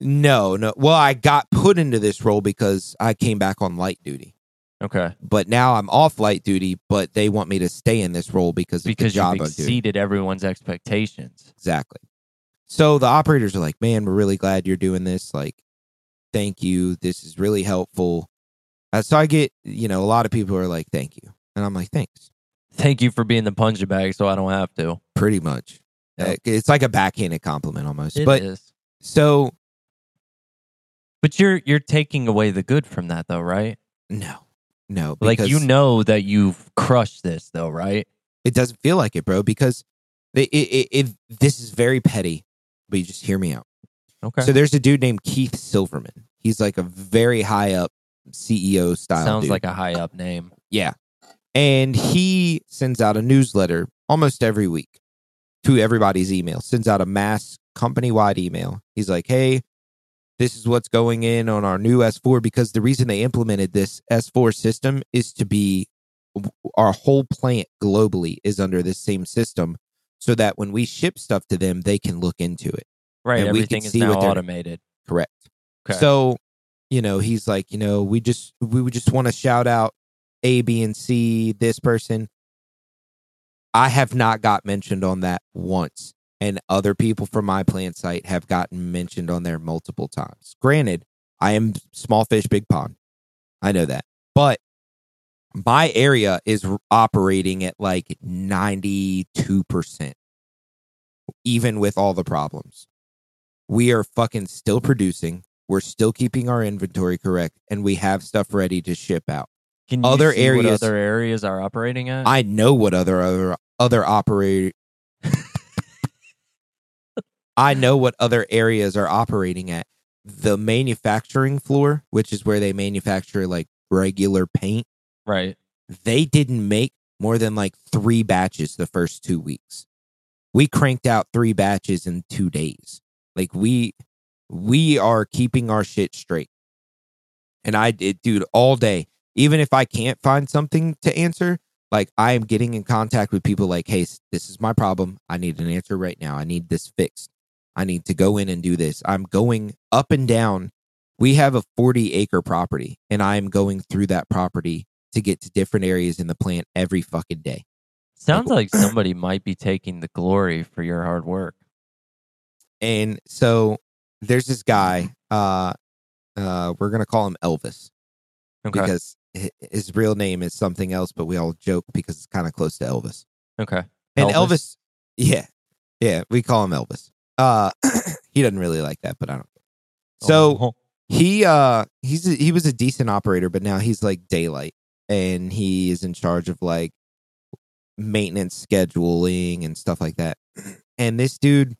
No, no. Well, I got put into this role because I came back on light duty. Okay. But now I'm off light duty, but they want me to stay in this role because Because the job you've I'm doing. exceeded everyone's expectations. Exactly. So the operators are like, man, we're really glad you're doing this. Like, thank you. This is really helpful. Uh, so I get, you know, a lot of people are like, thank you. And I'm like, thanks. Thank you for being the punching bag so I don't have to. Pretty much. Yep. it's like a backhanded compliment almost. It is. but so, But you're you're taking away the good from that though, right? no, no. Like you know that you've crushed this though, right? It doesn't feel like it, bro, because It, it, it, it- this is very petty, but you just hear me out. Okay. So there's a dude named Keith Silverman. He's like a very high up CEO style. Sounds dude. like a high up name. Yeah. And he sends out a newsletter almost every week to everybody's email, sends out a mass company wide email. He's like, hey, this is what's going in on our new S4 because the reason they implemented this S4 system is to be our whole plant globally is under this same system so that when we ship stuff to them, they can look into it. Right. And we Everything can is see now what they're- automated. Correct. Okay. So, you know, he's like, you know, we just we would just want to shout out A, B, and C, this person. I have not got mentioned on that once. And other people from my plant site have gotten mentioned on there multiple times. Granted, I am small fish, big pond. I know that. But my area is operating at like 92%, even with all the problems we are fucking still producing. We're still keeping our inventory correct, and we have stuff ready to ship out. Can you other see areas- what other areas are operating at? I know what other other other operate. I know what other areas are operating at. The manufacturing floor, which is where they manufacture like regular paint, right. they didn't make more than like three batches the first two weeks. We cranked out three batches in two days. Like we we are keeping our shit straight. And I did dude all day. Even if I can't find something to answer, like I am getting in contact with people like, hey, this is my problem. I need an answer right now. I need this fixed. I need to go in and do this. I'm going up and down. We have a 40 acre property, and I'm going through that property to get to different areas in the plant every fucking day. Sounds like somebody might be taking the glory for your hard work. And so there's this guy, uh, uh, we're gonna call him Elvis Okay. because his real name is something else, but we all joke because it's kind of close to Elvis. okay. And Elvis? Elvis? yeah, yeah, we call him Elvis. Uh, (clears throat) he doesn't really like that, but I don't. So Oh, he uh he's a, he was a decent operator, but now he's like daylight, and he is in charge of like maintenance scheduling and stuff like that. (clears throat) And this dude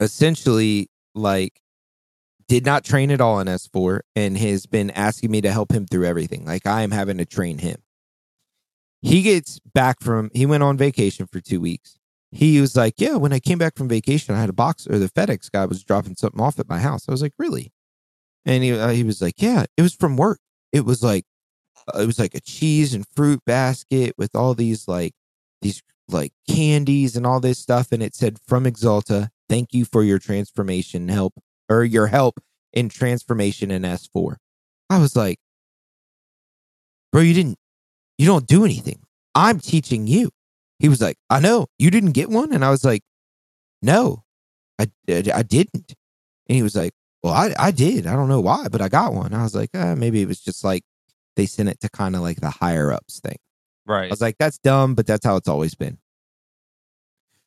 essentially like did not train at all in S4 and has been asking me to help him through everything. Like I am having to train him. He gets back from he went on vacation for 2 weeks. He was like, "Yeah, when I came back from vacation, I had a box or the FedEx guy was dropping something off at my house." I was like, "Really?" And he uh, he was like, "Yeah, it was from work. It was like uh, it was like a cheese and fruit basket with all these like these like candies and all this stuff and it said from Axalta, thank you for your transformation help or your help in transformation in S4. I was like, "Bro, you didn't you don't do anything. I'm teaching you." He was like, "I know. You didn't get one?" And I was like, "No. I I, didn't." And he was like, "Well, I I did. I don't know why, but I got one." I was like, uh, maybe it was just like they sent it to kind of like the higher ups thing. right. I was like, that's dumb, but that's how it's always been.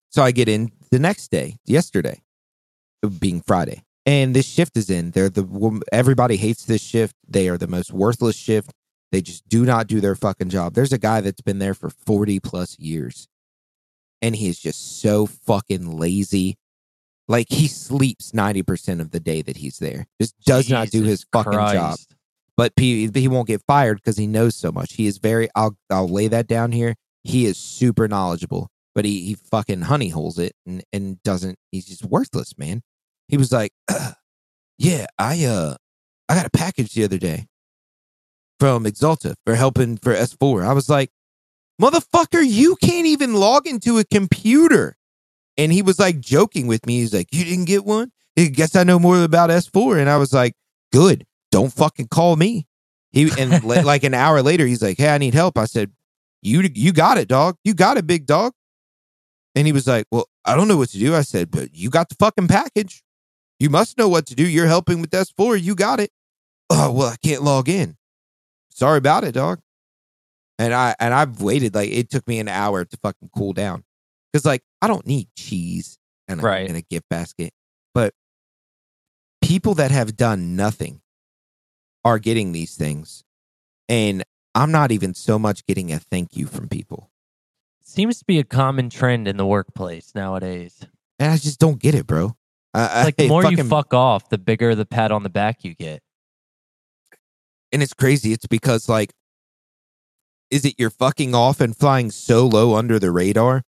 So I get in the next day, yesterday, being Friday, and this shift is in. They're the everybody hates this shift. They are the most worthless shift. They just do not do their fucking job. There's a guy that's been there for 40 plus years, and he is just so fucking lazy. Like he sleeps 90% of the day that he's there. Just does not do his fucking job but he, he won't get fired because he knows so much. He is very. I'll I'll lay that down here. He is super knowledgeable, but he he fucking honey holes it and and doesn't. He's just worthless, man. He was like, (clears throat) yeah, I uh, I got a package the other day from Axalta for helping for S4. I was like, motherfucker, you can't even log into a computer. And he was like joking with me. He's like, you didn't get one? I guess I know more about S4. And I was like, good. Don't fucking call me. He and (laughs) li- like an hour later, he's like, hey, I need help. I said, you you got it, dog. You got it, big dog. And he was like, well, I don't know what to do. I said, but you got the fucking package. You must know what to do. You're helping with S4. You got it. Oh, well, I can't log in. Sorry about it, dog. And I and I've waited like it took me an hour to fucking cool down. Cause like I don't need cheese and a, Right. and a gift basket. But people that have done nothing are getting these things. And I'm not even so much getting a thank you from people. seems to be a common trend in the workplace nowadays. And I just don't get it, bro. I, Like the I more you fuck off, the bigger the pat on the back you get. And it's crazy. It's because like, is it you're fucking off and flying so low under the radar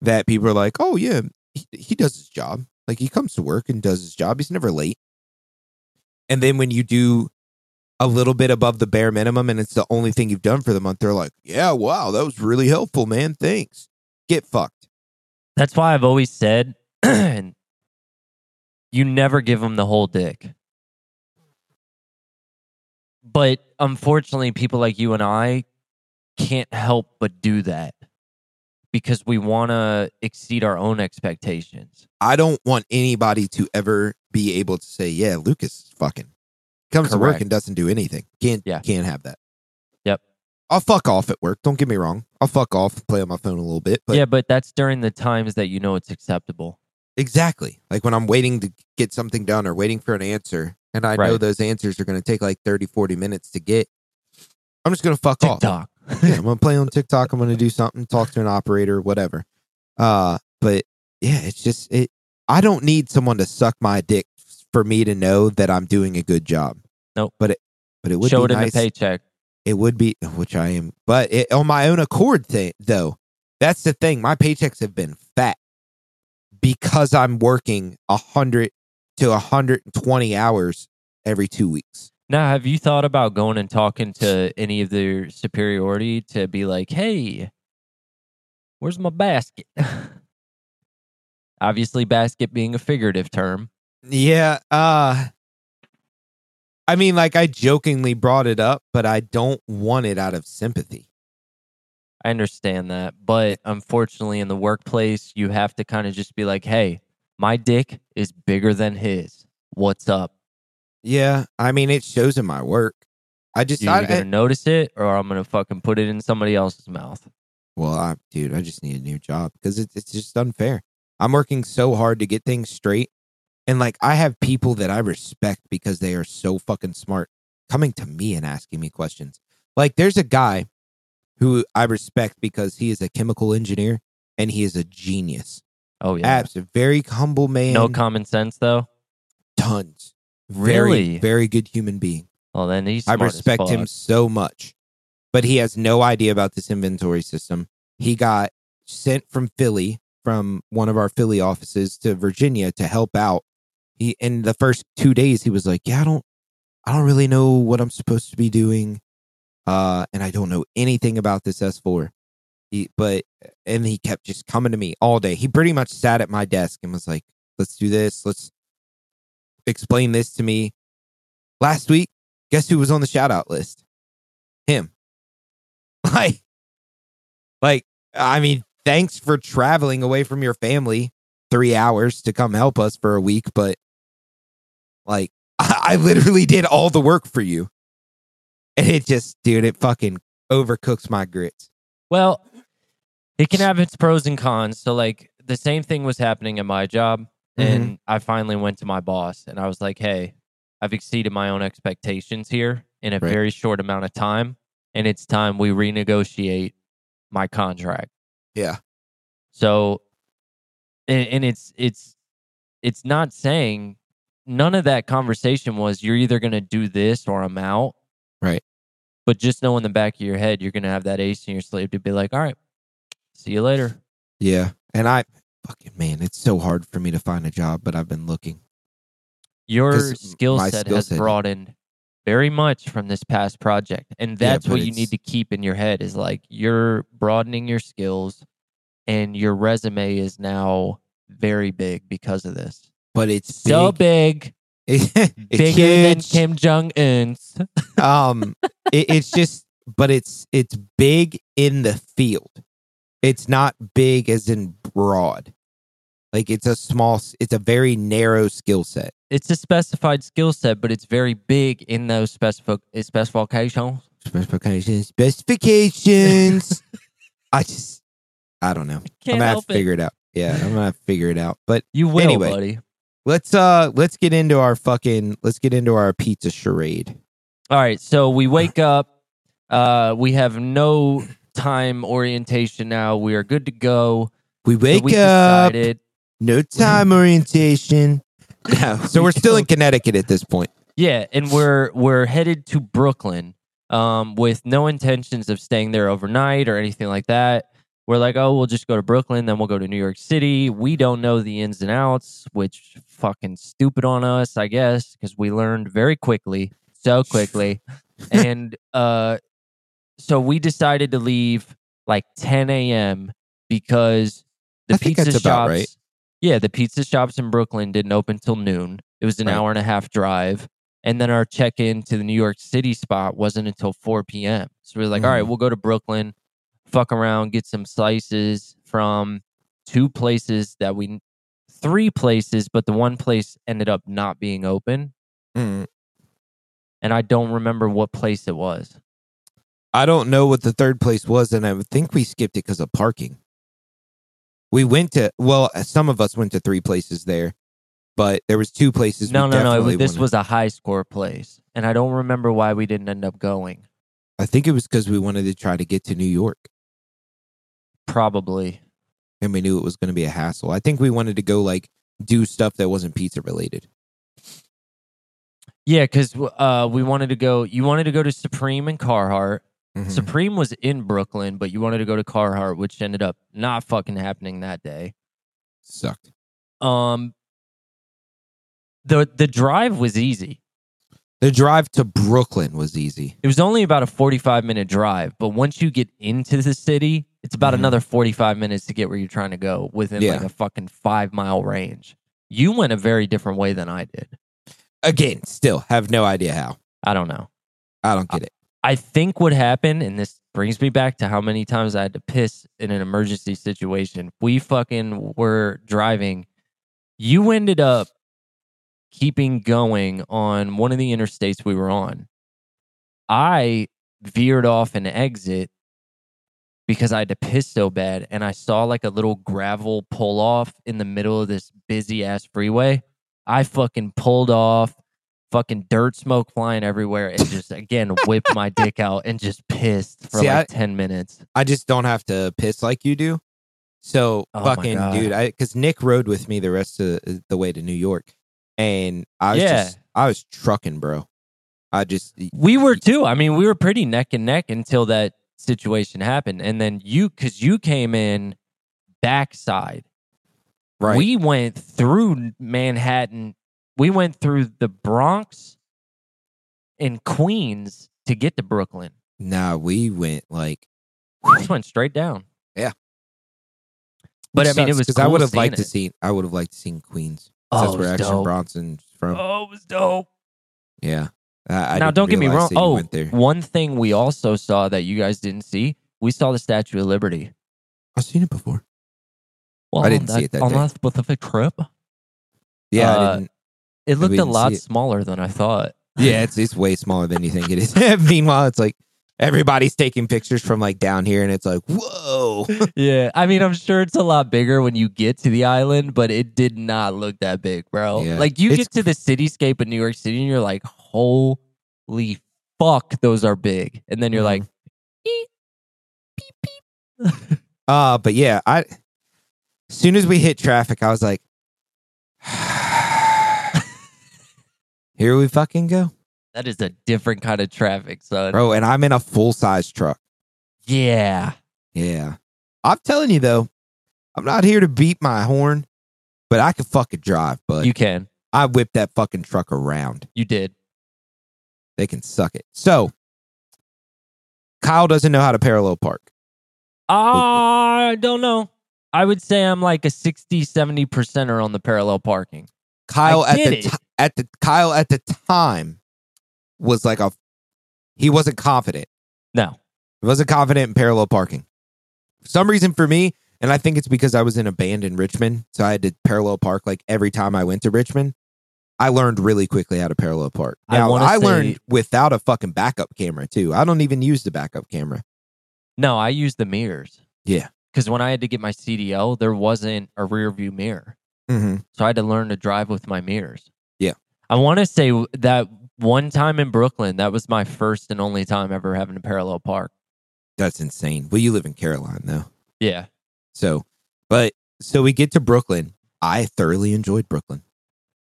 that people are like, oh yeah, he, he does his job. Like he comes to work and does his job. He's never late. And then when you do a little bit above the bare minimum and it's the only thing you've done for the month, they're like, yeah, wow, that was really helpful, man. Thanks. Get fucked. That's why I've always said, (clears throat) you never give them the whole dick. But unfortunately, people like you and I can't help but do that because we want to exceed our own expectations. I don't want anybody to ever be able to say, "Yeah, Lucas fucking comes to work and doesn't do anything." Can't Yeah. can't have that. Yep. I'll fuck off at work. Don't get me wrong. I'll fuck off play on my phone a little bit. But yeah, but that's during the times that you know it's acceptable. exactly, like when I'm waiting to get something done or waiting for an answer, and I know those answers are going to take like 30, 40 minutes to get. I'm just going to fuck off. (laughs) Yeah, I'm gonna play on TikTok. I'm gonna do something, talk to an operator, whatever. Uh, but yeah, it's just it. I don't need someone to suck my dick for me to know that I'm doing a good job. Nope. But it, but it would Show be it in the paycheck. It would be, which I am, but it, on my own accord. Thing though, that's the thing. My paychecks have been fat because I'm working a hundred to a hundred and twenty hours every two weeks. Now, have you thought about going and talking to any of their superiority to be like, hey, where's my basket? (laughs) Obviously, basket being a figurative term. Yeah. Uh I mean, like I jokingly brought it up, but I don't want it out of sympathy. I understand that. But unfortunately, in the workplace, you have to kind of just be like, hey, my dick is bigger than his. What's up? Yeah. I mean, it shows in my work. I just, You're I, either going to notice it or I'm going to fucking put it in somebody else's mouth. well, I, dude, I just need a new job because it's, it's just unfair. I'm working so hard to get things straight. And like, I have people that I respect because they are so fucking smart coming to me and asking me questions. Like, there's a guy who I respect because he is a chemical engineer and he is a genius. Oh, yeah. Abs, a very humble man. No common sense, though. tons. Really? Very, very good human being. Well, then he's I respect him so much. But he has no idea about this inventory system. He got sent from Philly, from one of our Philly offices to Virginia to help out. He in the first two days he was like, Yeah, I don't I don't really know what I'm supposed to be doing. Uh, and I don't know anything about this S4. He, but and he kept just coming to me all day. He pretty much sat at my desk and was like, "Let's do this. Let's explain this to me." Last week, guess who was on the shout out list? Him. (laughs) Like, like I mean, thanks for traveling away from your family three hours to come help us for a week, but like, I, (laughs) I literally did all the work for you, and it just, dude, it fucking overcooks my grits. Well, it can have its pros and cons. So, like, the same thing was happening at my job. Mm-hmm. And I finally went to my boss and I was like, hey, I've exceeded my own expectations here in a Right. very short amount of time. And it's time we renegotiate my contract. Yeah. So, and, and it's, it's, it's not saying none of that conversation was you're either going to do this or I'm out. Right. But just know in the back of your head, you're going to have that ace in your sleeve to be like, all right, see you later. Yeah. And I fucking man, it's so hard for me to find a job, but I've been looking. Your skill set skill has set- broadened very much from this past project. And that's but what you need to keep in your head is like you're broadening your skills and your resume is now very big because of this. But it's So big. big, (laughs) it's bigger than. Kim Jong Un's. um it, it's just but it's it's big in the field it's not big as in broad like it's a small it's a very narrow skill set It's a specified skill set, but it's very big in those specific specifications. specifications specifications (laughs) i just i don't know i'm Can't gonna have to it. figure it out yeah i'm gonna have to figure it out but You will, Anyway. buddy. let's uh let's get into our fucking let's get into our pizza charade All right, so we wake up. Uh, we have no time orientation now. We are good to go. We So wake we up. decided- No time orientation. (laughs) No. So we're still in Connecticut at this point. Yeah, and we're we're headed to Brooklyn um, with no intentions of staying there overnight or anything like that. We're like, oh, we'll just go to Brooklyn, then we'll go to New York City. We don't know the ins and outs, which fucking stupid on us, I guess, because we learned very quickly, so quickly, (laughs) and uh, so we decided to leave like 10 a.m. because the I pizza shops. right. Yeah, the pizza shops in Brooklyn didn't open till noon. It was an Right. hour and a half drive. And then our check in to the New York City spot wasn't until 4 p.m. So we were like, all right, Mhm. we'll go to Brooklyn, fuck around, get some slices from two places that we, three places, but the one place ended up not being open. Mm. And I don't remember what place it was. I don't know what the third place was, and I think we skipped it because of parking. We went to well, some of us went to three places there, but there was two places. No, no, no. Was, this wanted- was a high score place. And I don't remember why we didn't end up going. I think it was because we wanted to try to get to New York, Probably. and we knew it was going to be a hassle. I think we wanted to go like do stuff that wasn't pizza related. Yeah, because uh, we wanted to go. You wanted to go to Supreme and Carhartt. Mhm. Supreme was in Brooklyn, but you wanted to go to Carhartt, which ended up not fucking happening that day. Sucked. Um, the the drive was easy. The drive to Brooklyn was easy. It was only about a forty five minute drive, but once you get into the city, it's about Mhm. another forty five minutes to get where you're trying to go within like a fucking five mile range. You went a very different way than I did. Again, still have no idea how. I don't know. I don't get it. I think what happened, and this brings me back to how many times I had to piss in an emergency situation. We fucking were driving. You ended up keeping going on one of the interstates we were on. I veered off an exit because I had to piss so bad, and I saw like a little gravel pull off in the middle of this busy ass freeway. I fucking pulled off fucking dirt smoke flying everywhere and just again whipped my dick out and just pissed for See, like I- 10 minutes. I just don't have to piss like you do. So Oh fucking dude, I because Nick rode with me the rest of the, way to New York, and I was Yeah. just I was trucking, bro. I just We were too. I mean, we were pretty neck and neck until that situation happened. And then you, because you came in backside, right. we went through Manhattan. We went through the Bronx and Queens to get to Brooklyn. nah, we went like. We just went straight down. Yeah. But I mean, it was because I would have liked to see. I would have liked to seen Queens. Oh, That's where Action dope. Bronson's from. Oh, it was dope. Yeah. I, I now, don't get me wrong. that Oh, one thing we also saw that you guys didn't see, we saw the Statue of Liberty. I've seen it before. Well, I didn't on see it that on day. that specific trip. Yeah, Uh, I didn't. It looked a lot smaller than I thought. Yeah, it's it's way smaller than you think it is. (laughs) Meanwhile, it's like everybody's taking pictures from like down here, and it's like, whoa. (laughs) yeah, I mean, I'm sure it's a lot bigger when you get to the island, but it did not look that big, bro. Yeah. Like you It's- get to the cityscape of New York City, and you're like, holy fuck, those are big. And then you're Mhm. like, "Eep, beep, beep." (laughs) Uh, but yeah, I as soon as we hit traffic, I was like, here we fucking go, that is a different kind of traffic, son. bro. And I'm in a full size truck. Yeah. Yeah, I'm telling you though, I'm not here to beat my horn, but I can fucking drive. But you can. I whipped that fucking truck around. You did. They can suck it. So Kyle doesn't know how to parallel park. I don't know. I would say I'm like a 60, 70 percenter on the parallel parking. Kyle at the ti- at the Kyle at the time was like a he wasn't confident. No. He wasn't confident in parallel parking. For some reason for me, and I think it's because I was in a band in Richmond, so I had to parallel park like every time I went to Richmond. I learned really quickly how to parallel park. Now wanna I, say- learned without a fucking backup camera too. I don't even use the backup camera. No, I use the mirrors. Yeah. Because when I had to get my CDL, there wasn't a rear view mirror. Mm-hmm. So I had to learn to drive with my mirrors. Yeah. I want to say that one time in Brooklyn, that was my first and only time ever having a parallel park. That's insane. Well, you live in Caroline though. Yeah. So, but so we get to Brooklyn. I thoroughly enjoyed Brooklyn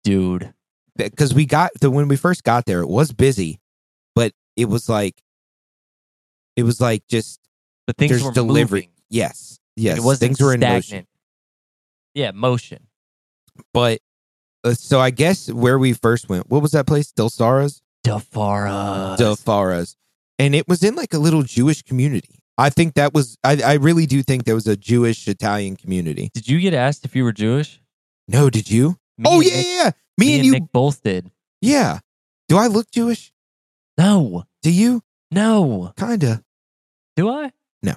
Dude. because we got the when we first got there, it was busy, but it was like, it was like just But things were delivery. moving. Yes, yes, It wasn't things were in stagnant. motion. Yeah, motion. But uh, so I guess where we first went, what was that place? Delsaras, Di Fara. Delfaras, and it was in like a little Jewish community. I think that was. I, I really do think there was a Jewish Italian community. Did you get asked if you were Jewish? No, did you? Me oh and yeah, Nick- yeah, yeah. Me, Me and and you. Nick both did. Yeah. Do I look Jewish? No. Do you? No. Kinda. Do I? No.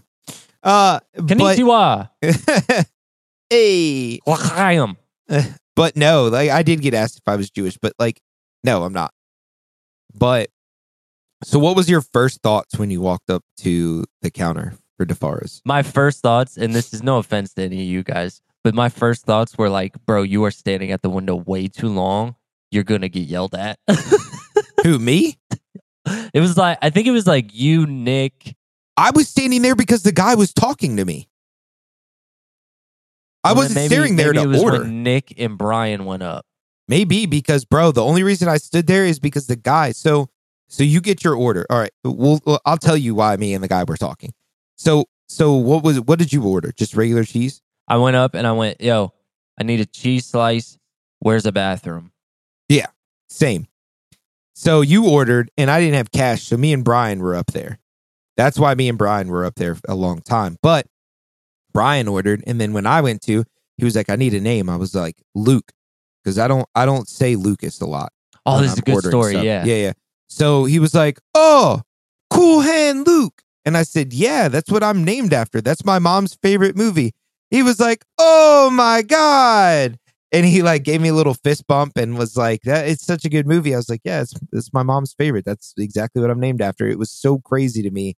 Uh, but Konnichiwa. (laughs) hey, L'chaim. (laughs) but no, like I did get asked if I was Jewish, but like, no, I'm not. But so, what was your first thoughts when you walked up to the counter for Di Faras? My first thoughts, and this is no offense to any of you guys, but my first thoughts were like, bro, you are standing at the window way too long. You're going to get yelled at. (laughs) Who me? it was like, I think it was like you, Nick. I was standing there because the guy was talking to me. I wasn't maybe- staring there to was order. When Nick and Brian went up. Maybe because, bro, the only reason I stood there is because the guy. So, so you get your order. All right. Well, well, I'll tell you why me and the guy were talking. So, so what was what did you order? Just regular cheese? I went up and I went, yo, I need a cheese slice. Where's a bathroom? Yeah, same. So you ordered, and I didn't have cash. So me and Brian were up there. That's why me and Brian were up there a long time. But Brian ordered, and then when I went to, he was like, "I need a name." I was like, "Luke," because I don't I don't say Lucas a lot. Oh, this is a I'm good story. stuff. Yeah. Yeah, yeah. So he was like, Oh, cool hand Luke. And I said, Yeah, that's what I'm named after. That's my mom's favorite movie. He was like, Oh my God. And he like gave me a little fist bump and was like, That it's such a good movie. I was like, Yeah, it's it's my mom's favorite. That's exactly what I'm named after. It was so crazy to me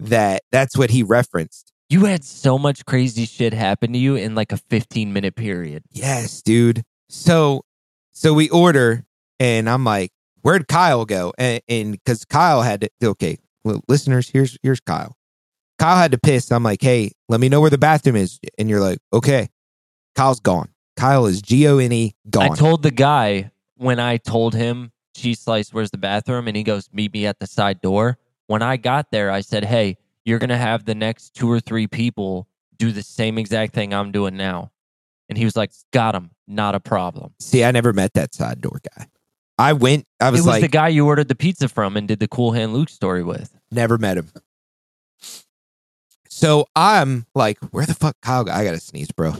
that that's what he referenced. You had so much crazy shit happen to you in like a 15 minute period. Yes, dude. So so we order and I'm like, where'd Kyle go? And and because Kyle had to okay, well, listeners, here's here's Kyle. Kyle had to piss. I'm like, hey, let me know where the bathroom is. And you're like, okay. Kyle's gone. Kyle is G O N E gone. I told the guy when I told him cheese slice, where's the bathroom? And he goes, meet me at the side door. When I got there, I said, hey, you're going to have the next two or three people do the same exact thing I'm doing now. And he was like, got him. Not a problem. See, I never met that side door guy. I went, I It was was like, the guy you ordered the pizza from and did the Cool Hand Luke story with. never met him. So I'm like, where the fuck Kyle go? I gotta sneeze, bro.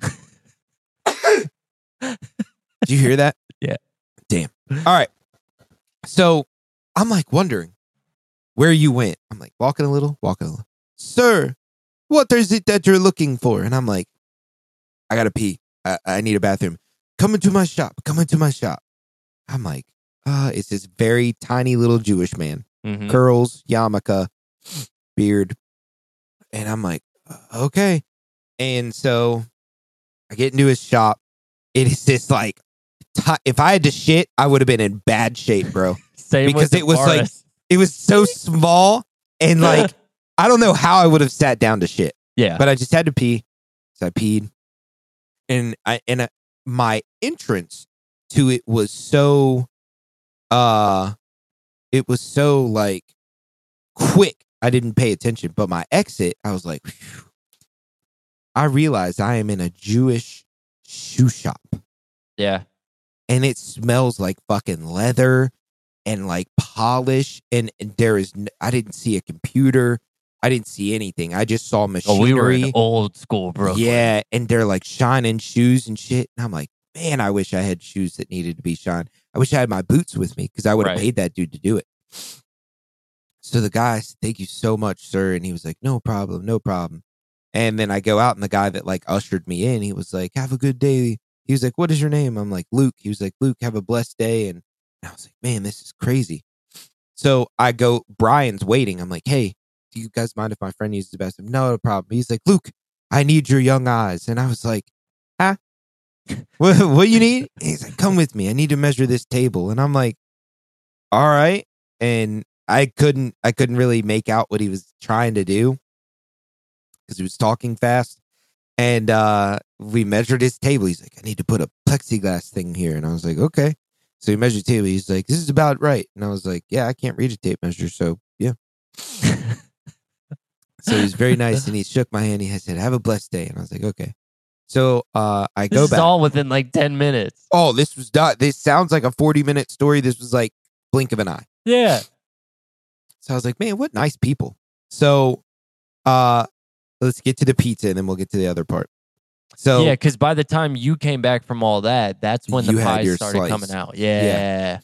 (laughs) Did you hear that? Yeah. Damn. All right. So I'm like wondering where you went. I'm like walking a little, walking a little. Sir, what is it that you're looking for? And I'm like, I gotta pee. I, I need a bathroom. Come into my shop. Come into my shop. I'm like, uh, it's this very tiny little Jewish man Mhm. curls, yarmulke, beard. And I'm like, "Uh, okay. And so I get into his shop. It is this like, ti if I had to shit, I would have been in bad shape, bro. (laughs) Same Because with it was like-. It was so small. And like, (laughs) I don't know how I would have sat down to shit, yeah. but I just had to pee. So I peed. And I, and I, my entrance to it was so, uh, it was so like quick. I didn't pay attention, but my exit, I was like, "Phew." I realized I am in a Jewish shoe shop yeah. and it smells like fucking leather and like polish. And, and there is, n- I didn't see a computer. I didn't see anything. I just saw Oh, machinery. we were in old school, bro. Yeah, and they're like shining shoes and shit. And I'm like, man, I wish I had shoes that needed to be shined. I wish I had my boots with me because I would have Right. paid that dude to do it. So the guy, said, thank you so much, sir. And he was like, no problem, no problem. And then I go out, and the guy that like ushered me in, he was like, have a good day. He was like, what is your name? I'm like, Luke. He was like, Luke, have a blessed day. And I was like, man, this is crazy. So I go, Brian's waiting. I'm like, hey, do you guys mind if my friend uses the bathroom? No, no problem. He's like, Luke, I need your young eyes. And I was like, huh? (laughs) what, what you need? (laughs) He's like, come with me. I need to measure this table. And I'm like, all right. And I couldn't I couldn't really make out what he was trying to do because he was talking fast. And uh we measured his table. He's like, I need to put a plexiglass thing here. And I was like, okay. So he measured the table. He's like, this is about right. And I was like, yeah, I can't read a tape measure. So yeah. So he's very nice and he (laughs) shook my hand. He said, have a blessed day. And I was like, okay. So uh I This go is back. all within like 10 minutes. oh, this was done. This sounds like a 40 minute story. This was like blink of an eye. Yeah. So I was like, man, what nice people. So uh let's get to the pizza and then we'll get to the other part. So yeah, because by the time you came back from all that, that's when the pies started slice. coming out. Yeah. yeah.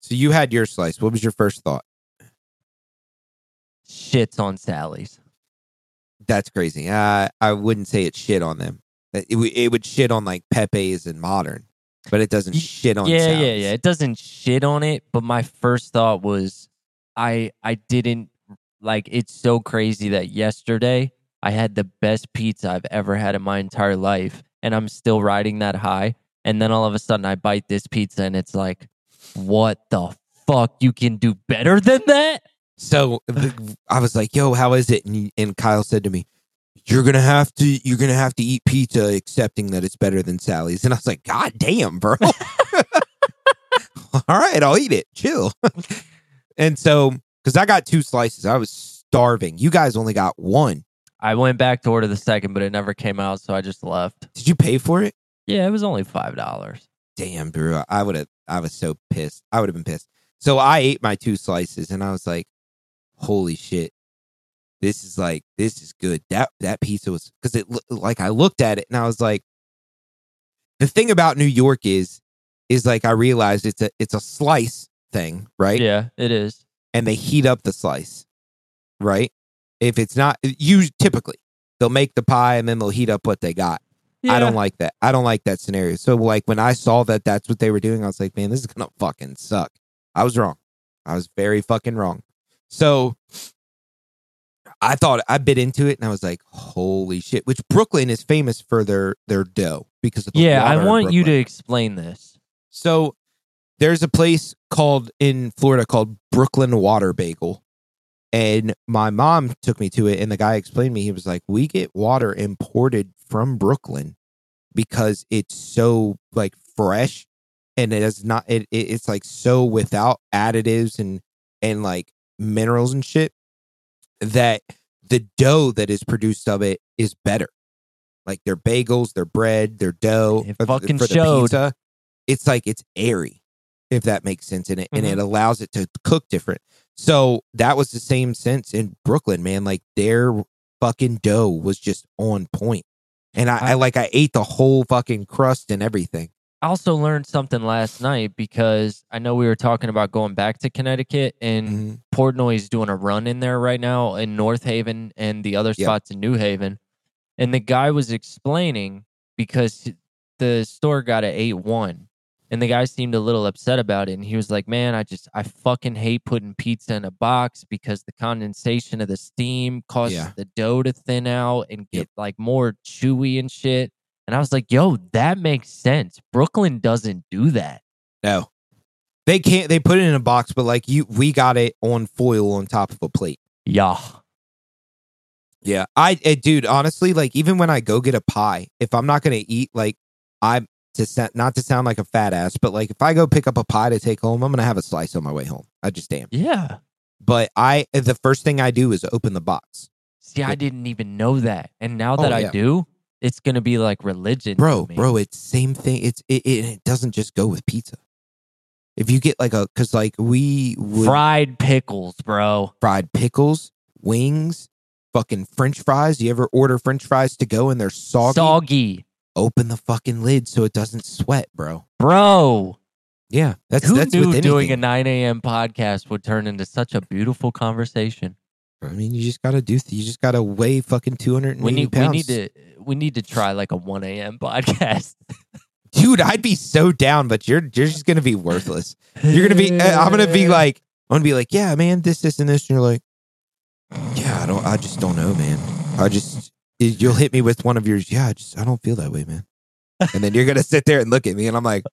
so you had your slice. What was your first thought? Shits on Sally's. That's crazy. Uh, I wouldn't say it shit on them. It, it, would- it would shit on like Pepe's and modern, but it doesn't shit on yeah, yeah, yeah. It doesn't shit on it, but my first thought was I I didn't like it's so crazy that yesterday I had the best pizza I've ever had in my entire life and I'm still riding that high and then all of a sudden I bite this pizza and it's like what the fuck you can do better than that? So the- I was like, "Yo, how is it?" And, and Kyle said to me, "You're gonna have to. You're gonna have to eat pizza, accepting that it's better than Sally's." And I was like, "God damn, bro! (laughs) (laughs) All right, I'll eat it. Chill." (laughs) and so, because I got two slices, I was starving. You guys only got one. I went back to order the second but it never came out so I just left. Did you pay for it? Yeah, it was only $5. Damn, bro. I would have. I was so pissed. I would have been pissed. So I ate my two slices, and I was like, "Holy shit! This is like this is good." That that pizza was because it like I looked at it and I was like, the thing about New York is is like I realized it's a it's a slice thing, right? Yeah, it is. And they heat up the slice, right? If it's not, you typically they'll make the pie and then they'll heat up what they got. I don't like that. I don't like that scenario. So like when I saw that that's what they were doing, I was like, man, this is gonna fucking suck. I was wrong. I was very fucking wrong. So I thought I bit into it and I was like, holy shit. Which Brooklyn is famous for their their dough because of the Yeah, I want you to explain this. So there's a place called in Florida called Brooklyn Water Bagel. And my mom took me to it and the guy explained to me, he was like, We get water imported from Brooklyn because it's so like fresh and it is not it, it it's like so without additives and and like minerals and shit that the dough that is produced of it is better. Like their bagels, their bread, their dough It fucking for the showed. pizza it's like it's airy if that makes sense in it and Mm-hmm. it allows it to cook different so that was the same sense in brooklyn man like their fucking dough was just on point and I, I I- like i ate the whole fucking crust and everything I also learned something last night because I know we were talking about going back to Connecticut and Mhm. Portnoy is doing a run in there right now in North Haven and the other Yep. spots in New Haven. And the guy was explaining because the store got an 8 1 and the guy seemed a little upset about it. And he was like, Man, I just, I fucking hate putting pizza in a box because the condensation of the steam causes Yeah. the dough to thin out and get Yep. like more chewy and shit. And I was like, Yo, that makes sense. Brooklyn doesn't do that. no they can't they put it in a box but like you we got it on foil on top of a plate Yeah. Yeah, I, eh, dude, honestly, like even when I go get a pie, if I'm not gonna eat, like I'm to not to sound like a fat ass, but like if I go pick up a pie to take home, I'm gonna have a slice on my way home. I just am. Yeah. But I, the first thing I do is open the box, See, I didn't even know that. And now Oh, that I do, it's going to be like religion. bro, bro. It's same thing. It's it, it, it doesn't just go with pizza. If you get like a, cause like we would Fried pickles, bro. fried pickles, wings, fucking French fries. You ever order French fries to go and they're soggy? Soggy. Open the fucking lid so it doesn't sweat, bro. Bro. Yeah, that's Who that's knew doing a 9 a.m. podcast would turn into such a beautiful conversation? I mean, you just gotta do. You just gotta weigh fucking two hundred and We need, we need to we need to try like a 1 a.m. podcast. (laughs) dude. I'd be so down, but you're you're just gonna be worthless. You're gonna be. uh, I'm gonna be (laughs) like. I'm gonna be like, yeah, man, this, this, and this. And you're like, yeah, I don't. I just don't know, man. I just. You'll hit me with one of yours. Yeah, I just. I don't feel that way, man. And then you're gonna sit there and look at me, and I'm like,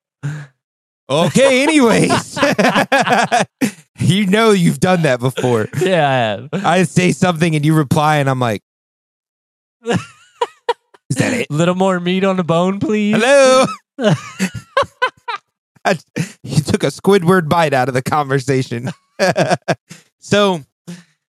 okay, anyways. (laughs) you know you've done that before. yeah, I have. I say something and you reply, and I'm like, "Is that it? A little more meat on the bone, please. Hello." (laughs) I- you took a Squidward bite out of the conversation. (laughs) so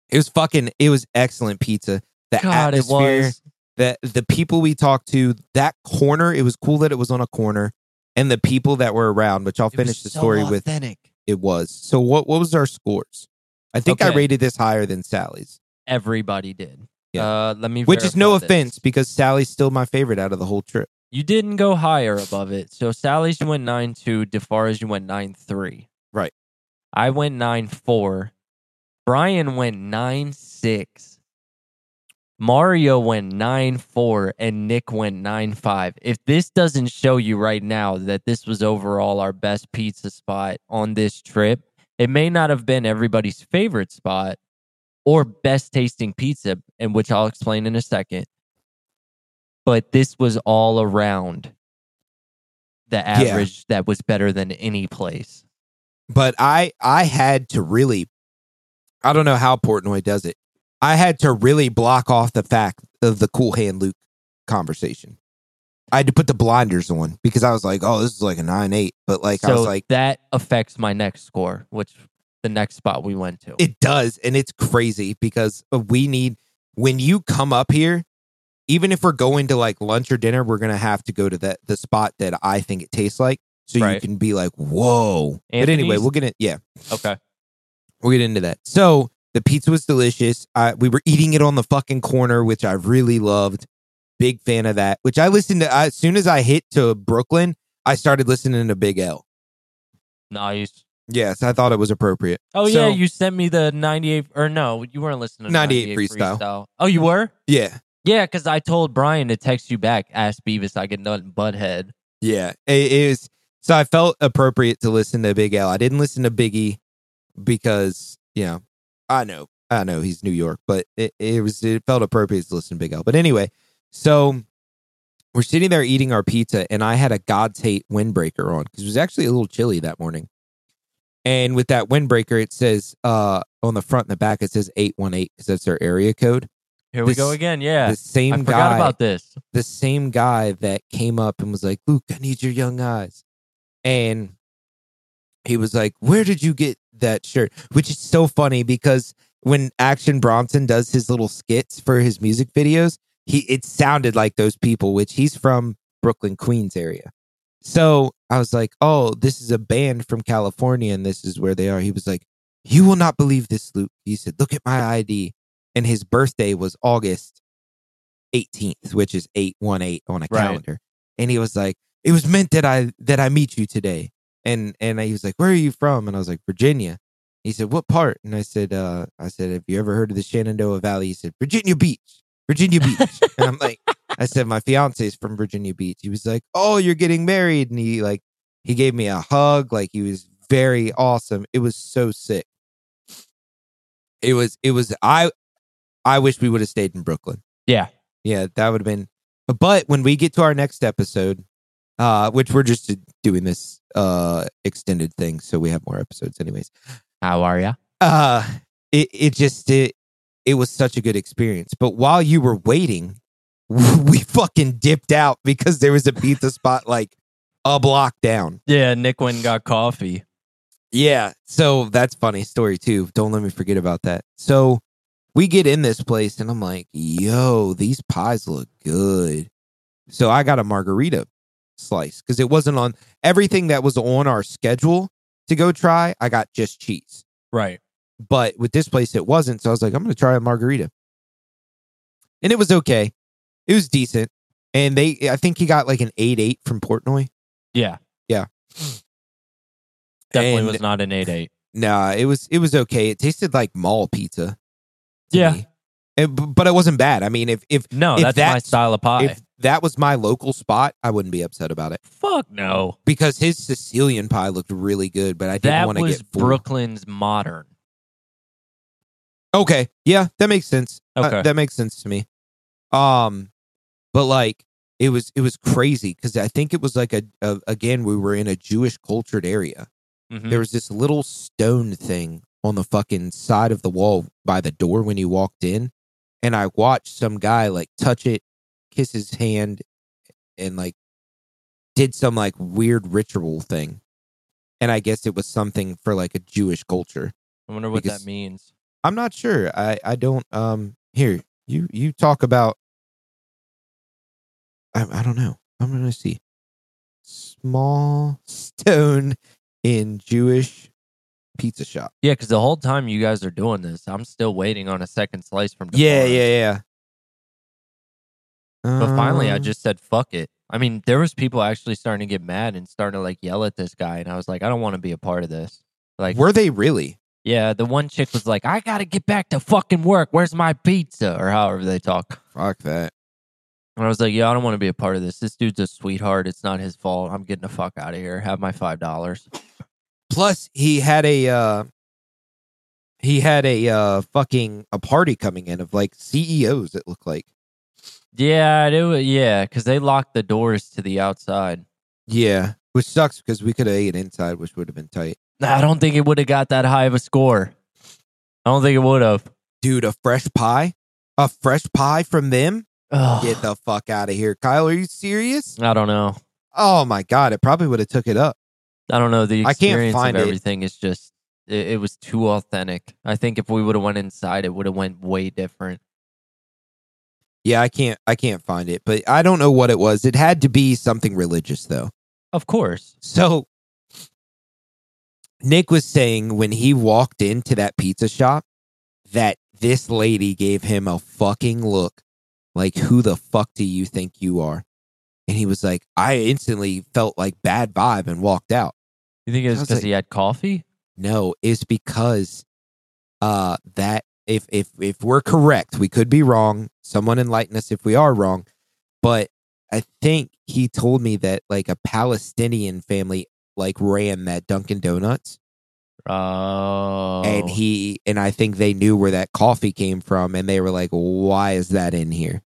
it was fucking. It was excellent pizza. The God, it atmosphere, was. the the people we talked to, that corner. It was cool that it was on a corner, and the people that were around. Which I'll It was finish the so story with. authentic. It was. So what? What was our scores? I think I rated this higher than Sally's, Everybody did. Yeah. Uh, let me. which is no this. offense because Sally's still my favorite out of the whole trip. You didn't go higher above it. So Sally's you went nine two. Di Fara's you went nine three. Right. I went nine four. Brian went nine six. Mario went nine four, and Nick went nine five. If this doesn't show you right now that this was overall our best pizza spot on this trip, it may not have been everybody's favorite spot or best tasting pizza, and which I'll explain in a second but this was all around the average that was better than any place. But I I had to really, I don't know how Portnoy does it. I had to really block off the fact of the cool hand Luke conversation. I had to put the blinders on because I was like, oh, this is like a nine eight. But like I was like, that affects my next score, which the next spot we went to. It does, and it's crazy because uh, we need when you come up here, even if we're going to like lunch or dinner, we're gonna have to go to that the spot that I think it tastes like, so you can be like, whoa. But anyway, we'll get it. Yeah, okay. we'll get into that. So the pizza was delicious. I, we were eating it on the fucking corner, which I really loved. Big fan of that. Which I listened to as soon as I hit to Brooklyn, I started listening to Big L. Nice. Yes, I thought it was appropriate. Oh So- yeah, you sent me the 98 or no, you weren't listening to 98 98, freestyle. Oh, you were? Yeah, Yeah, because I told Brian to text you back, ask Beavis I get nothing but head. Yeah, it is. So I felt appropriate to listen to Big L. I didn't listen to Biggie because you know I know I know he's New York, but it, it was it felt appropriate to listen to Big L. But anyway, so we're sitting there eating our pizza, and I had a God's Hate windbreaker on because it was actually a little chilly that morning. And with that windbreaker, it says uh on the front and the back, it says eight one eight because that's their area code. Here we This- go again. Yeah. The same I forgot guy about this. the same guy that came up and was like, Luke, I need your young eyes. And he was like, Where did you get that shirt? Which is so funny because when Action Bronson does his little skits for his music videos, he it sounded like those people, which he's from Brooklyn, Queens area. So I was like, Oh, this is a band from California and this is where they are. He was like, You will not believe this, Luke. He said, Look at my ID. And his birthday was August 18th, which is 818 on a Right. calendar. And he was like, It was meant that I that I meet you today. And and he was like, Where are you from? And I was like, Virginia. He said, What part? And I said, uh, I said, Have you ever heard of the Shenandoah Valley? He said, Virginia Beach. Virginia Beach. (laughs) and I'm like, I said, My fiance is from Virginia Beach. He was like, Oh, you're getting married. And he like he gave me a hug. Like he was very awesome. It was so sick. It was it was I I wish we would have stayed in Brooklyn. Yeah. Yeah, that would have been. But when we get to our next episode, uh, which we're just doing this uh extended thing, so we have more episodes, anyways. How are ya? Uh, it it just it it was such a good experience. But while you were waiting, (laughs) we fucking dipped out because there was a pizza spot like a block down. Yeah, Nick went and got coffee. Yeah. So that's funny story too. Don't let me forget about that. So we get in this place and I'm like, yo, these pies look good. So I got a margarita slice because it wasn't on everything that was on our schedule to go try. I got just cheese. Right. But with this place, it wasn't. So I was like, I'm going to try a margarita. And it was okay. It was decent. And they, I think he got like an 8 8 from Portnoy. Yeah. Yeah. (sniffs) Definitely And- was not an 8 8. Nah, it was it was okay. It tasted like mall pizza. Yeah. It- but it wasn't bad. I mean, if if No, If that's my style of pie. if that was my local spot, I wouldn't be upset about it Fuck no. because his Sicilian pie looked really good. But I didn't That want to was get full. Brooklyn's modern. Okay, yeah, that makes sense. Uh, Okay. that makes sense to me. Um, but like it was it was crazy because I think it was like a, a again we were in a Jewish cultured area. Mhm. There was this little stone thing on the fucking side of the wall by the door when you walked in. And I watched some guy like touch it, kiss his hand, and like did some like weird ritual thing. And I guess it was something for like a Jewish culture. I wonder what that means. I'm not sure. I I don't um here you you talk about I I don't know. I'm gonna see small stone in Jewish pizza shop. Yeah, because the whole time you guys are doing this, I'm still waiting on a second slice from. Yeah, yeah, yeah, But finally, I Um, just said fuck it. I mean, there was people actually starting to get mad and starting to like yell at this guy, and I was like, I don't want to be a part of this. Like, were they really? yeah, the one chick was like, I gotta get back to fucking work. Where's my pizza? Or however they talk. Fuck that. And I was like, yeah, I don't want to be a part of this. This dude's a sweetheart. It's not his fault. I'm getting the fuck out of here. Have my five dollars. Plus, he had a uh he had a uh fucking a party coming in of like CEOs. It looked like. Yeah, it was, yeah, because they locked the doors to the outside. Yeah, which sucks because we could have ate inside, which would have been tight. I don't think it would have got that high of a score. I don't think it would have. Dude, a fresh pie, a fresh pie from them. Get the fuck out of here, Kyle. Are you serious? I don't know. Oh my god, it probably would have took it up. I don't know. The I can't experience find of everything is just it, it was too authentic. I think if we would have went inside, it would have went way different. Yeah, I can't. I can't find it, but I don't know what it was. It had to be something religious, though. Of course. So Nick was saying when he walked into that pizza shop that this lady gave him a fucking look like, who the fuck do you think you are? And he was like, I instantly felt like bad vibe and walked out. You think it was because like- he had coffee? No, it's because uh that if if if we're correct, we could be wrong. Someone enlighten us if we are wrong. But I think he told me that like a Palestinian family like ran that Dunkin' Donuts. Oh, And he and I think they knew where that coffee came from and they were like, Why is that in here?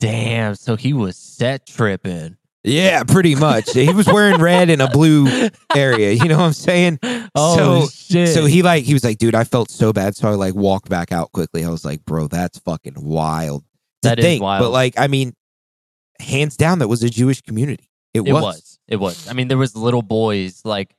damn. So he was set tripping. Yeah, pretty much. he was wearing red in a blue area. You know what I'm saying? Oh shit! So he like he was like, dude, I felt so bad, so I like walked back out quickly. I was like, bro, that's fucking wild. That is think. wild. But like, I mean, hands down, that was a Jewish community. It, it was. was. It was. I mean, there was little boys like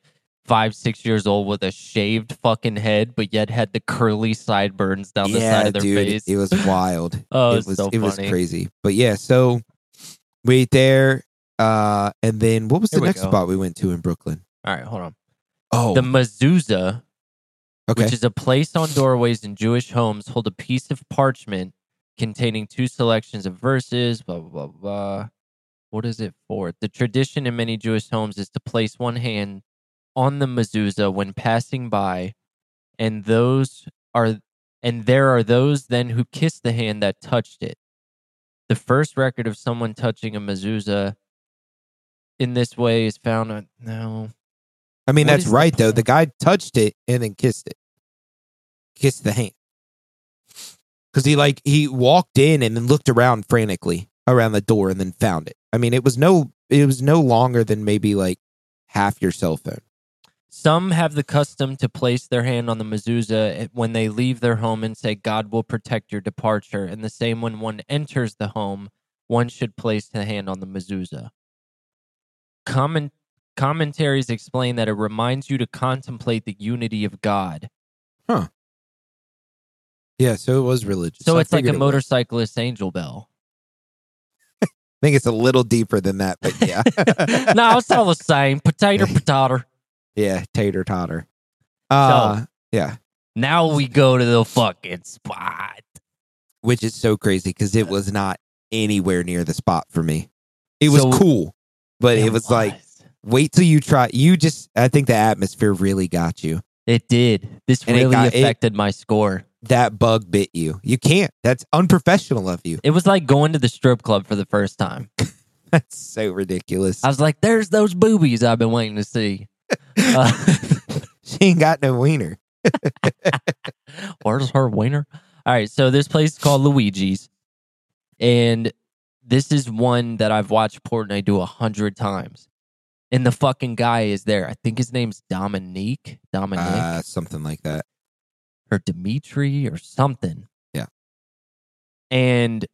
five, six years old with a shaved fucking head, but yet had the curly sideburns down the side of their dude, face. it was wild. (laughs) oh, it it's was so it was crazy. But yeah, so we ate there, uh, and then what was Here the we next go. spot we went to in Brooklyn? All right, hold on. Oh, The mezuzah, okay. which is a place on doorways in Jewish homes, hold a piece of parchment containing two selections of verses. Blah blah blah blah. What is it for? The tradition in many Jewish homes is to place one hand on the mezuzah when passing by, and those are and there are those then who kiss the hand that touched it. The first record of someone touching a mezuzah in this way is found on no. I mean, what that's is the right though. The guy touched it and then kissed it, kissed the hand, because he like he walked in and then looked around frantically around the door and then found it. I mean, it was no, it was no longer than maybe like half your cell phone. Some have the custom to place their hand on the mezuzah eh, when they leave their home and say, God will protect your departure. And the same when one enters the home, one should place the hand on the mezuzah. Comment, commentaries explain that it reminds you to contemplate the unity of God. Huh. Yeah, so it was religious. So I it's like a figured it was. motorcyclist angel bell. (laughs) I think it's a little deeper than that, but yeah, (laughs) no, it's all the same. Potato, (laughs) potato. yeah, tater totter. Uh, yeah, Now we go to the fucking spot. which is so crazy because it was not anywhere near the spot for me. It was So- cool, but it, was, like wait till you try. You just, I think the atmosphere really got you. It did. This And really got- it- affected my score. That bug bit you. You can't. That's unprofessional of you. It was like going to the strip club for the first time. (laughs) That's so ridiculous. I was like, "There's those boobies I've been waiting to see." (laughs) Uh, (laughs) she ain't got no wiener. where's her wiener? All right, so this place is called Luigi's, and this is one that I've watched Portnoy do a hundred times. and the fucking guy is there. I think his name's Dominique, Dominique. Uh, something like that. or Dimitri, or something. Yeah. And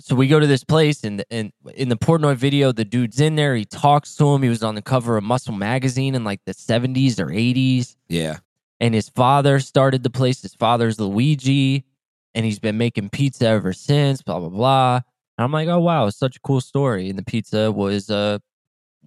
so we go to this place, and and in the Portnoy video, the dude's in there. He talks to him. He was on the cover of Muscle magazine in like the seventies or eighties. Yeah. and his father started the place. His father's Luigi, and he's been making pizza ever since. Blah blah blah. And I'm like, oh wow, such a cool story. And the pizza was uh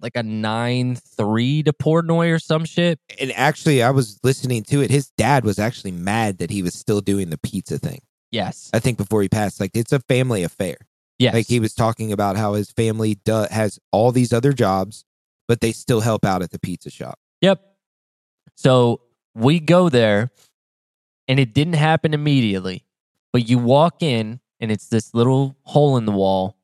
like a nine three to Portnoy or some shit. And actually, I was listening to it. His dad was actually mad that he was still doing the pizza thing. Yes, I think before he passed, like it's a family affair. yes, Like he was talking about how his family do- has all these other jobs, but they still help out at the pizza shop. Yep. So we go there, and it didn't happen immediately, but you walk in, and it's this little hole in the wall,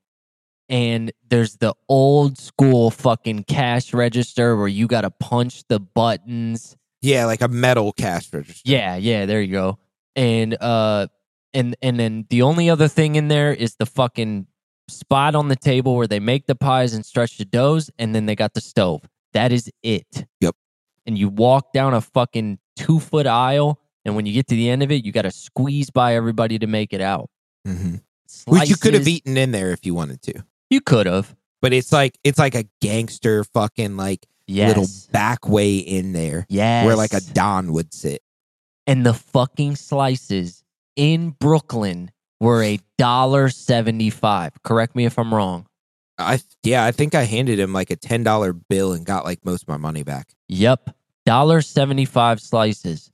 and there's the old school fucking cash register where you got to punch the buttons. Yeah, like a metal cash register. Yeah, yeah, there you go. And uh, and and then the only other thing in there is the fucking spot on the table where they make the pies and stretch the doughs, and then they got the stove. That is it. Yep. And you walk down a fucking two foot aisle, and when you get to the end of it, you got to squeeze by everybody to make it out. Hmm Which you could have eaten in there if you wanted to. You could have. But it's like it's like a gangster fucking like Yes. little back way in there Yeah, where like a don would sit. and the fucking slices in Brooklyn were a dollar seventy five. Correct me if I'm wrong. I yeah, I think I handed him like a ten dollar bill and got like most of my money back. Yep. Dollar seventy five slices.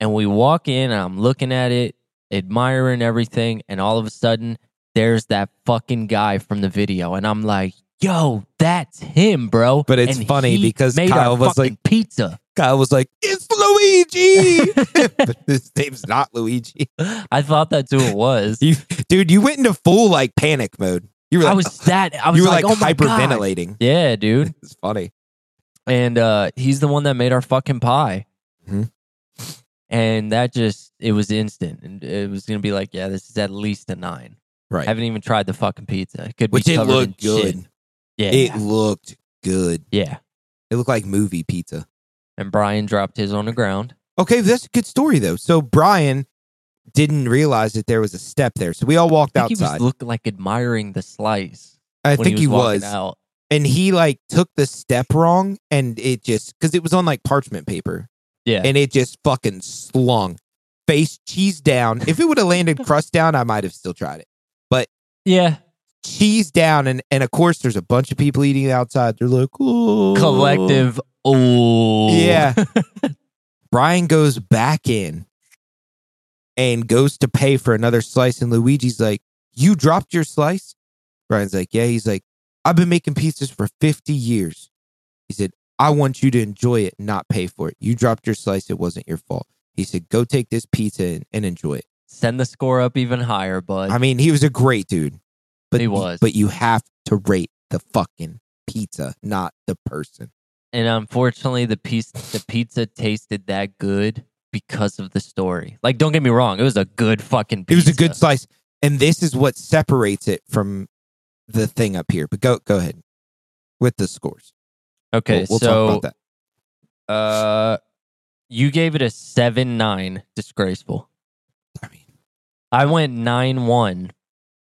And we walk in and I'm looking at it, admiring everything, and all of a sudden there's that fucking guy from the video. And I'm like, yo, that's him, bro. But it's And funny because Kyle was like- pizza. Kyle was like, "It's Luigi," (laughs) but his name's not Luigi. I thought that's who it was. You, dude, you went into full like panic mode. You were like, I was that I was you were like, like, oh hyperventilating. Yeah, dude. (laughs) It's funny. and uh he's the one that made our fucking pie Mhm. And that just it was instant and it was gonna be like yeah this is at least a nine Right. I haven't even tried the fucking pizza it could Which be it covered looked in good. shit. yeah It looked good. yeah It looked like movie pizza. and brian dropped his on the ground Okay, that's a good story though. So Brian didn't realize that there was a step there. So we all walked I think he outside. was looking like admiring the slice I when think he was, walking was. out And he like took the step wrong and it just because it was on like parchment paper yeah and it just fucking slung face cheese down. If it would have landed (laughs) crust down, I might have still tried it. But yeah Cheese down and and of course there's a bunch of people eating outside. They're like, "Ooh." collective oh Yeah. (laughs) Brian goes back in and goes to pay for another slice. And Luigi's like, You dropped your slice? Brian's like, Yeah. He's like, I've been making pizzas for 50 years. He said, I want you to enjoy it, not pay for it. You dropped your slice. It wasn't your fault. He said, Go take this pizza and, and enjoy it. send the score up even higher bud I mean, he was a great dude. But He was. But you have to rate the fucking pizza, not the person. and unfortunately the piece the pizza tasted that good because of the story like don't get me wrong it was a good fucking pizza. It was a good slice, and this is what separates it from the thing up here. But go go ahead with the scores. Okay we'll, we'll so talk about that. Uh, you gave it a seven nine. Disgraceful. I mean, I went nine one.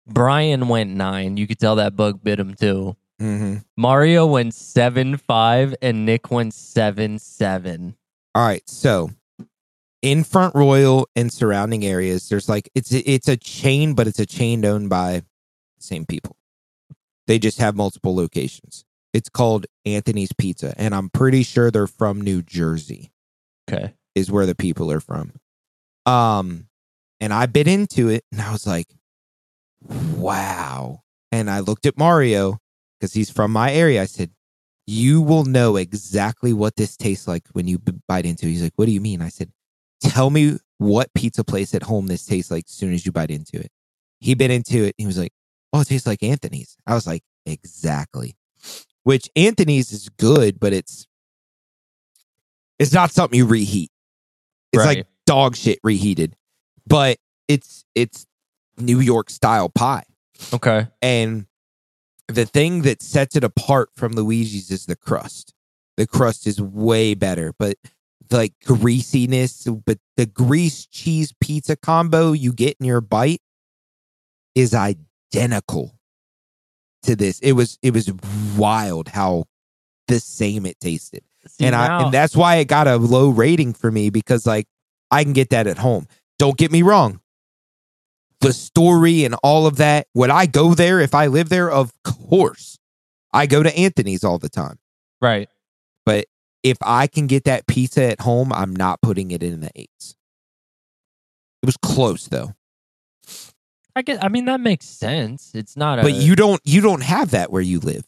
Brian went nine. You could tell that bug bit him too. mhm. Mario went seven five, and Nick went seven seven. all right. So in Front Royal and surrounding areas, there's like it's it's a chain, but it's a chain owned by the same people. They just have multiple locations. It's called Anthony's Pizza, and I'm pretty sure they're from New Jersey. Okay. is where the people are from. Um, and I bit into it and I was like, wow. And I looked at Mario because he's from my area. I said, you will know exactly what this tastes like when you bite into it. He's like, what do you mean? I said, tell me what pizza place at home this tastes like as soon as you bite into it. He bit into it. And he was like, oh, it tastes like Anthony's. I was like, exactly. Which Anthony's is good, but it's it's not something you reheat. It's Right. like dog shit reheated, but it's it's New York style pie. Okay. And the thing that sets it apart from Luigi's is the crust. The crust is way better, but like greasiness, but the grease cheese pizza combo you get in your bite is identical to this. It was it was wild how the same it tasted. See, and I and that's why it got a low rating for me because like I can get that at home. Don't get me wrong. The story and all of that, would I go there if I live there? Of course. I go to Anthony's all the time. right. But if I can get that pizza at home, I'm not putting it in the eights. It was close though. I get. I mean, that makes sense. It's not a. But you don't you don't have that where you live.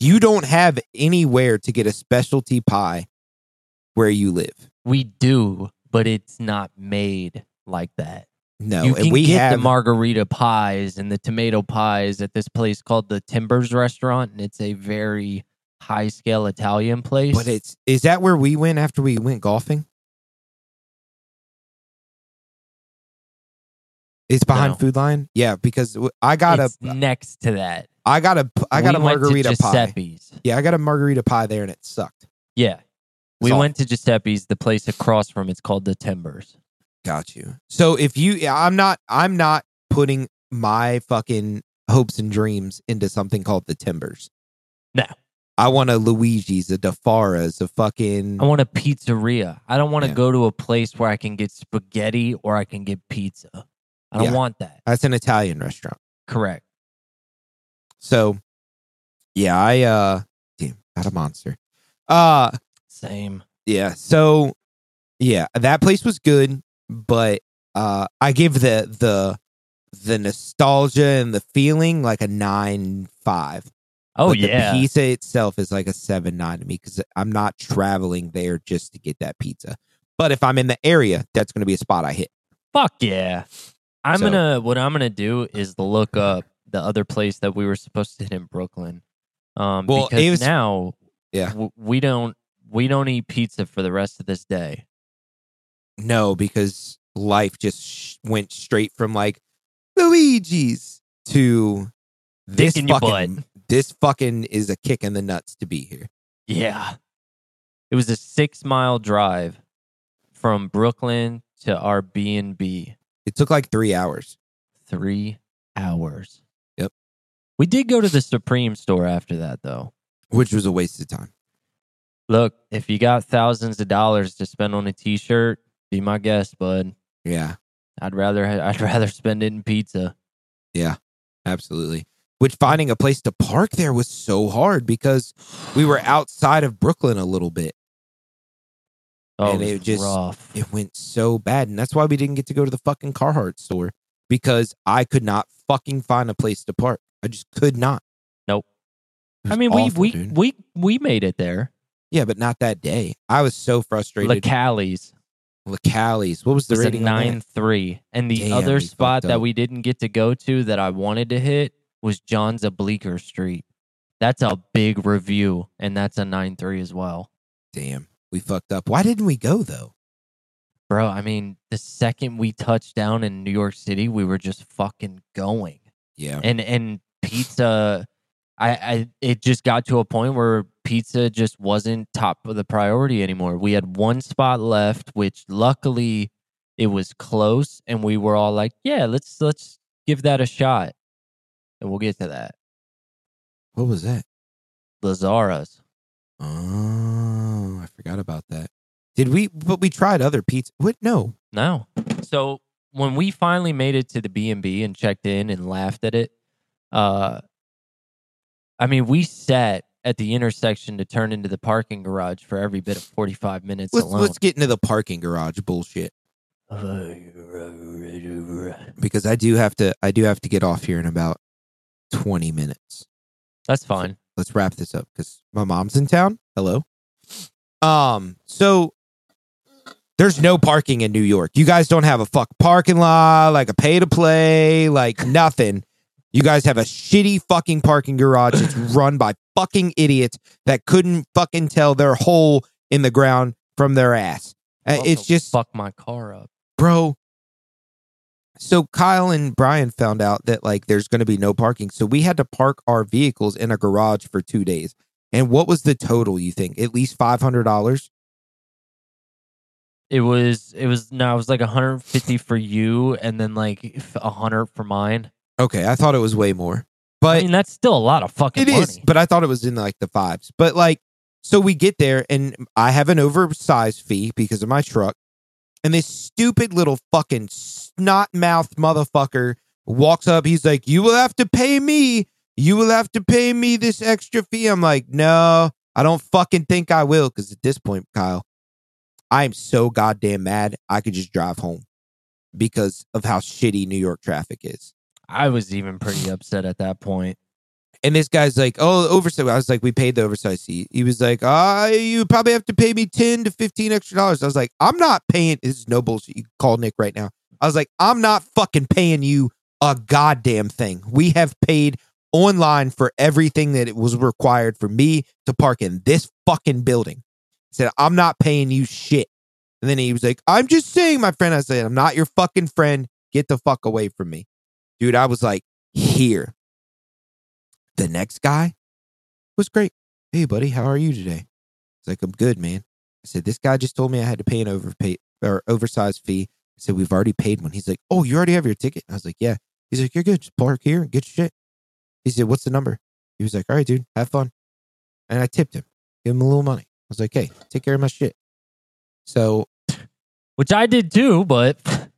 You don't have anywhere to get a specialty pie where you live. We do, but it's not made like that. No, you and can we get have the margarita pies and the tomato pies at this place called the Timbers Restaurant, and it's a very high scale Italian place. But it's is that where we went after we went golfing? It's behind No. Food Line. Yeah, because I got a next to that. I got a I got We a margarita pie. Yeah, I got a margarita pie there and it sucked. Yeah. We went to Giuseppe's, the place across from it's called the Timbers. Got you. So if you yeah, I'm not I'm not putting my fucking hopes and dreams into something called the Timbers. No. I want a Luigi's, a Di Fara's, a fucking I want a pizzeria. I don't want to Yeah. go to a place where I can get spaghetti or I can get pizza. I don't Yeah. want that. that's an Italian restaurant. Correct. So yeah, I uh damn, not a monster. Uh Same. Yeah. So yeah, that place was good, but uh I give the the the nostalgia and the feeling like a nine five. Oh But yeah. The pizza itself is like a seven nine to me because I'm not traveling there just to get that pizza. But if I'm in the area, that's gonna be a spot I hit. Fuck yeah. I'm So- gonna what I'm gonna do is look up the other place that we were supposed to hit in Brooklyn. Um Well, because now Yeah. w- we don't we don't eat pizza for the rest of this day. No, because life just sh- went straight from like Luigi's to this Dick in your fucking this fucking is a kick in the nuts to be here. Yeah. It was a six mile drive from Brooklyn to our B and B. It took like three hours. Three hours. Yep. We did go to the Supreme store after that though. which was a waste of time. Look, if you got thousands of dollars to spend on a t shirt, be my guest, bud. Yeah, I'd rather I'd rather spend it in pizza. Yeah, absolutely. Which finding a place to park there was so hard because we were outside of Brooklyn a little bit. Oh, And it it just- rough. It went so bad, and that's why we didn't get to go to the fucking Carhartt store because I could not fucking find a place to park. I just could not. Nope. I mean, awful, we we dude. we we made it there. yeah, but not that day. I was so frustrated. Lucali's Lucali's. What was the was rating? nine three, and the Damn, other spot that we didn't get to go to that I wanted to hit was John's Bleecker Street. That's a big review, and that's a nine three as well, Damn, we fucked up. Why didn't we go though? bro. I mean, the second we touched down in New York City, we were just fucking going. Yeah, and and pizza I, I it just got to a point where pizza just wasn't top of the priority anymore we had one spot left which luckily it was close and we were all like yeah let's let's give that a shot and we'll get to that what was that? Lazzara's Oh, I forgot about that. Did we? But we tried other pizza. What? No. no so when we finally made it to the b&b and checked in and laughed at it uh i mean we sat at the intersection to turn into the parking garage for every bit of 45 minutes Let's alone let's get into the parking garage bullshit because I do have to. I do have to get off here in about twenty minutes. That's fine. Let's wrap this up because my mom's in town. Hello. Um. So there's no parking in New York. You guys don't have a fuck parking lot, like a pay to play, like nothing. You guys have a shitty fucking parking garage that's (laughs) run by fucking idiots that couldn't fucking tell their hole in the ground from their ass. Uh, It's just, fuck my car up. bro. So Kyle and Brian found out that like there's going to be no parking. So we had to park our vehicles in a garage for 2 days. And what was the total you think? At least $500? It was it was no, it was like 150 for you and then like a 100 for mine. Okay, I thought it was way more. But I mean, that's still a lot of fucking It money. is, but I thought it was in like the fives. But like, so we get there and I have an oversized fee because of my truck. And this stupid little fucking snot mouth motherfucker walks up. He's like, You will have to pay me. You will have to pay me this extra fee. I'm like, No, I don't fucking think I will. Cause at this point, Kyle, I am so goddamn mad. I could just drive home because of how shitty New York traffic is. I was even pretty upset at that point. And this guy's like, oh, oversized. I was like, we paid the oversized seat. He was like, ah, you probably have to pay me 10 to 15 extra dollars. I was like, I'm not paying. This is no bullshit. You call Nick right now. I was like, I'm not fucking paying you a goddamn thing. We have paid online for everything that it was required for me to park in this fucking building. He said, I'm not paying you shit. And then he was like, I'm just saying, my friend. I said, I'm not your fucking friend. Get the fuck away from me. Dude, I was like, here. The next guy was great. Hey, buddy, how are you today? He's like, I'm good, man. I said, this guy just told me I had to pay an overpay or oversized fee. I said, we've already paid one. He's like, oh, you already have your ticket? I was like, yeah. He's like, you're good. Just park here and get shit. He said, what's the number? He was like, all right, dude, have fun. And I tipped him, gave him a little money. I was like, hey, take care of my shit. So, (sighs) Which I did too, but (laughs)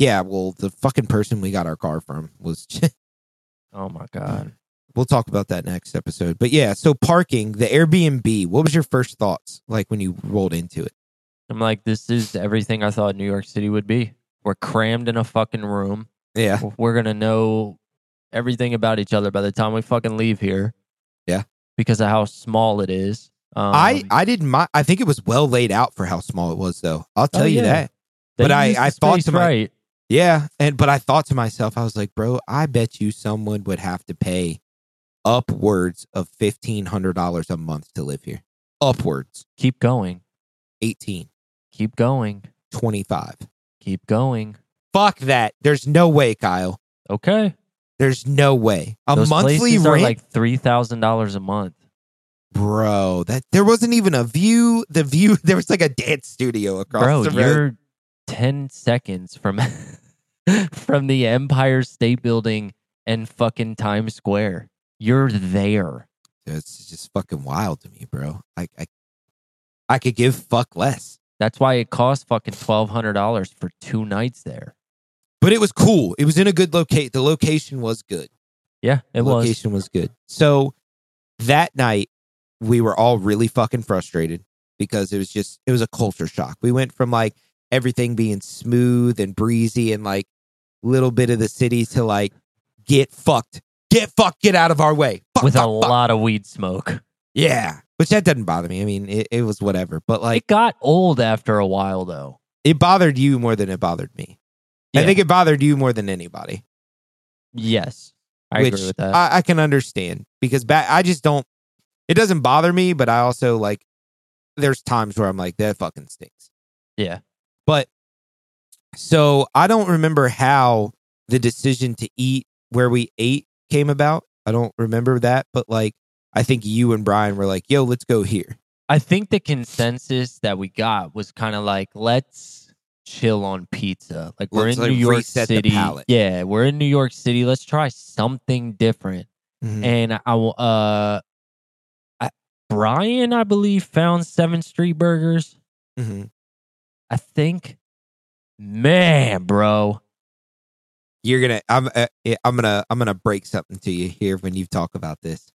yeah, well, the fucking person we got our car from was (laughs) oh my god. We'll talk about that next episode. But yeah, so parking, the Airbnb, what was your first thoughts like when you rolled into it? I'm like, this is everything I thought New York City would be. We're crammed in a fucking room. Yeah. We're gonna know everything about each other by the time we fucking leave here. Yeah. Because of how small it is. Um, I I didn't mind I think it was well laid out for how small it was though. I'll tell Oh, you yeah. that. they but I- I thought to my- right. Yeah, and but I thought to myself I was like, "Bro, I bet you someone would have to pay upwards of $1500 a month to live here. Upwards. Keep going. 18, Keep going. 25. Keep going. Fuck that. There's no way, Kyle. Okay. There's no way. A Those monthly places rent are like three thousand dollars a month. Bro, that there wasn't even a view. The view (laughs) there was like a dance studio across Bro, the road. Bro, you're ten seconds from (laughs) from the Empire State Building and fucking Times Square. You're there. It's just fucking wild to me, bro. I I, I could give fuck less. That's why it costs fucking twelve hundred dollars for two nights there. But it was cool. It was in a good locate. The location was good. Yeah, it the was. location was good. So that night we were all really fucking frustrated because it was just it was a culture shock. We went from like everything being smooth and breezy and like little bit of the city to like get fucked. Get fucked, get out of our way. Fuck, with a fuck, fuck. lot of weed smoke. Yeah. Which that doesn't bother me. I mean, it, it was whatever. But like it got old after a while though. it bothered you more than it bothered me. I think it bothered you more than anybody. Yes. I which agree with that. I, I can understand because back I just don't it doesn't bother me, but I also like there's times where I'm like, that fucking stinks. yeah. But so I don't remember how the decision to eat where we ate came about. I don't remember that, but like I think you and Brian were like, yo, let's go here. I think the consensus that we got was kind of like, let's chill on pizza. Like we're Let's, in like, New York City. Yeah, we're in New York City. Let's try something different. Mhm. And I, w- uh, I, Brian, I believe, found Seventh Street Burgers. Mhm. I think, man, bro, You're gonna I'm uh, I'm gonna I'm gonna break something to you here when you talk about this.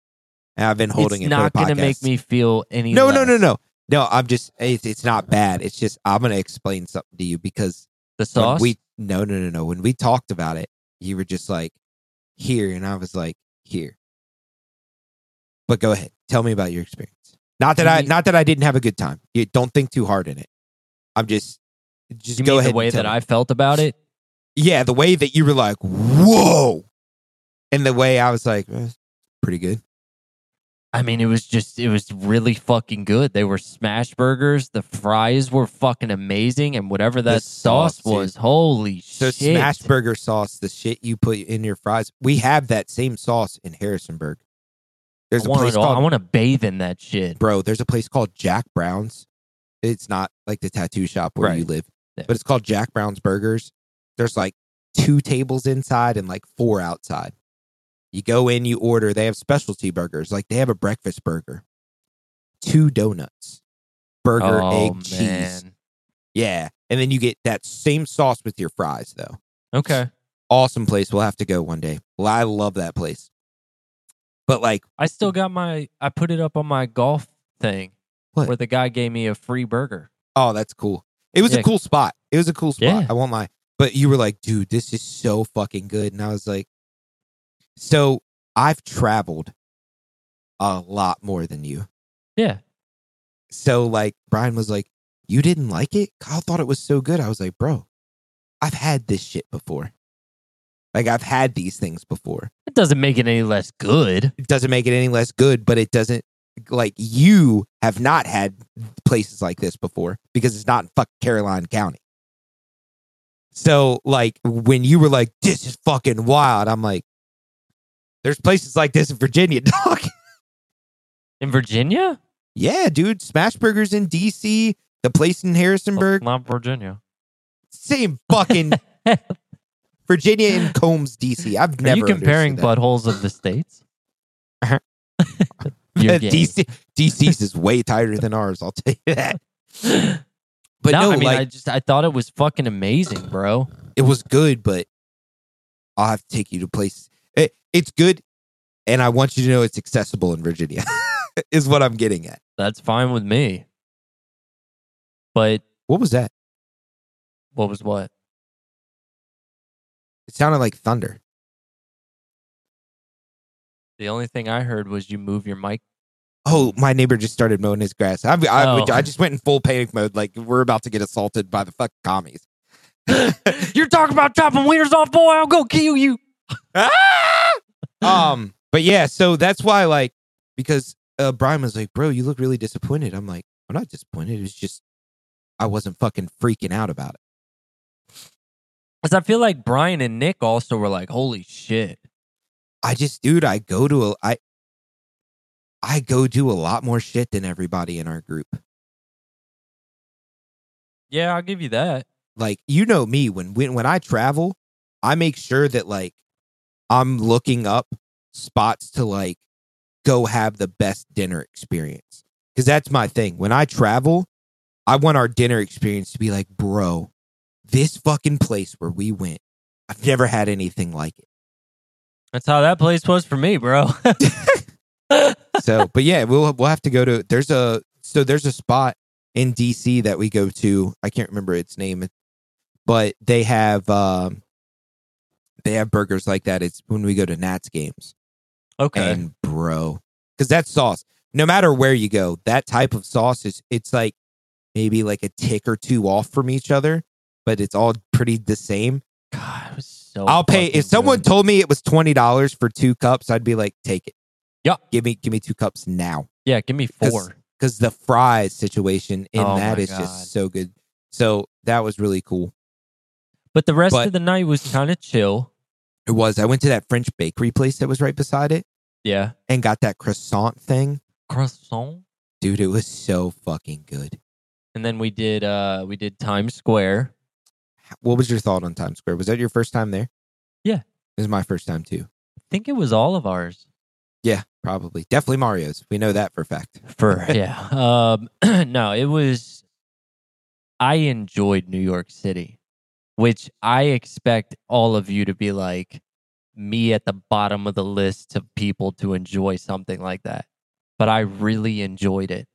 And I've been holding it's it not for the gonna make me feel any. No, no, no, no, no. I'm just. It's, it's not bad. It's just I'm gonna explain something to you because The sauce. we no, no, no, no. When we talked about it, you were just like here, and I was like here. But go ahead. Tell me about your experience. Not that I, not that I didn't have a good time. You don't think too hard in it. I'm just, just you go ahead. the way that me. I felt about it? yeah, the way that you were like, whoa, and the way I was like, eh, pretty good. I mean, it was just, it was really fucking good. They were smash burgers. The fries were fucking amazing. And whatever that sauce, sauce, dude. was, holy So shit. smash burger sauce, the shit you put in your fries. We have that same sauce in Harrisonburg. There's I a place all. I want to bathe in that shit. bro. There's a place called Jack Brown's. It's not like the tattoo shop where you live, Yeah. but it's called Jack Brown's Burgers. There's like two tables inside and like four outside. You go in, you order. They have specialty burgers. Like they have a breakfast burger, two donuts, burger, oh, egg, cheese. Yeah, and then you get that same sauce with your fries though. Okay. Awesome place. We'll have to go one day. Well, I love that place. But like, I still got my, I put it up on my golf thing What? where the guy gave me a free burger. oh, that's cool. It was Yeah. a cool spot. It was a cool spot. Yeah. I won't lie. But you were like, dude, this is so fucking good. And I was like, so I've traveled a lot more than you. Yeah. So like Brian was like, you didn't like it? Kyle thought it was so good. I was like, bro, I've had this shit before. Like I've had these things before. It doesn't make it any less good. It doesn't make it any less good, but it doesn't like you have not had places like this before because it's not in fucking Caroline County. So like when you were like, this is fucking wild, I'm like, there's places like this in Virginia, (laughs) dog. In Virginia? yeah, dude. Smash Burgers in DC, the place in Harrisonburg, Not Virginia. same fucking (laughs) Virginia and Combs, DC. I've Are never you comparing buttholes of the states? (laughs) Uh-huh. DC, DC's is way tighter than ours. I'll tell you that. But no, no, I mean, like I just I thought it was fucking amazing, bro. it was good, but I'll have to take you to places. It, it's good, and I want you to know it's accessible in Virginia. (laughs) is what I'm getting at. That's fine with me. But What was that? what was what? It sounded like thunder. The only thing I heard was you move your mic. Oh, my neighbor just started mowing his grass. I, I, Oh. I just went in full panic mode, like we're about to get assaulted by the fucking commies. (laughs) You're talking about chopping wieners off, boy. I'll go kill you. (laughs) Ah! Um, but yeah, so that's why, like, because uh, Brian was like, "Bro, you look really disappointed." I'm like, "I'm not disappointed. It's just I wasn't fucking freaking out about it." Because I feel like Brian and Nick also were like, holy shit. I just, dude, I go to a, I, I go do a lot more shit than everybody in our group. Yeah, I'll give you that. Like, you know me when when when I travel, I make sure that like I'm looking up spots to like go have the best dinner experience because that's my thing. When I travel, I want our dinner experience to be like, bro, this fucking place where we went, I've never had anything like it. That's how that place was for me, bro. (laughs) so but yeah we'll we'll have to go to there's a so there's a spot in dc that we go to i can't remember its name but they have um they have burgers like that it's when we go to nats games okay. and bro because that sauce no matter where you go that type of sauce is it's like maybe like a tick or two off from each other but it's all pretty the same God, it was so i'll pay if someone good. told me it was $20 for two cups i'd be like take it Yeah. give me give me two cups now Yeah, give me four. because the fries situation in Oh that is God. just so good. So that was really cool. But the rest but- of the night was kind of chill. It was. I went to that French bakery place that was right beside it Yeah. and got that croissant thing. Croissant. Dude, it was so fucking good. And then we did uh we did Times Square. What was your thought on Times Square? Was that your first time there? Yeah. This is my first time too. I think it was all of ours. Yeah, probably. Definitely Mario's. We know that for a fact. For (laughs) yeah. Um (clears throat) no, it was I enjoyed New York City, which I expect all of you to be like me at the bottom of the list of people to enjoy something like that. But I really enjoyed it.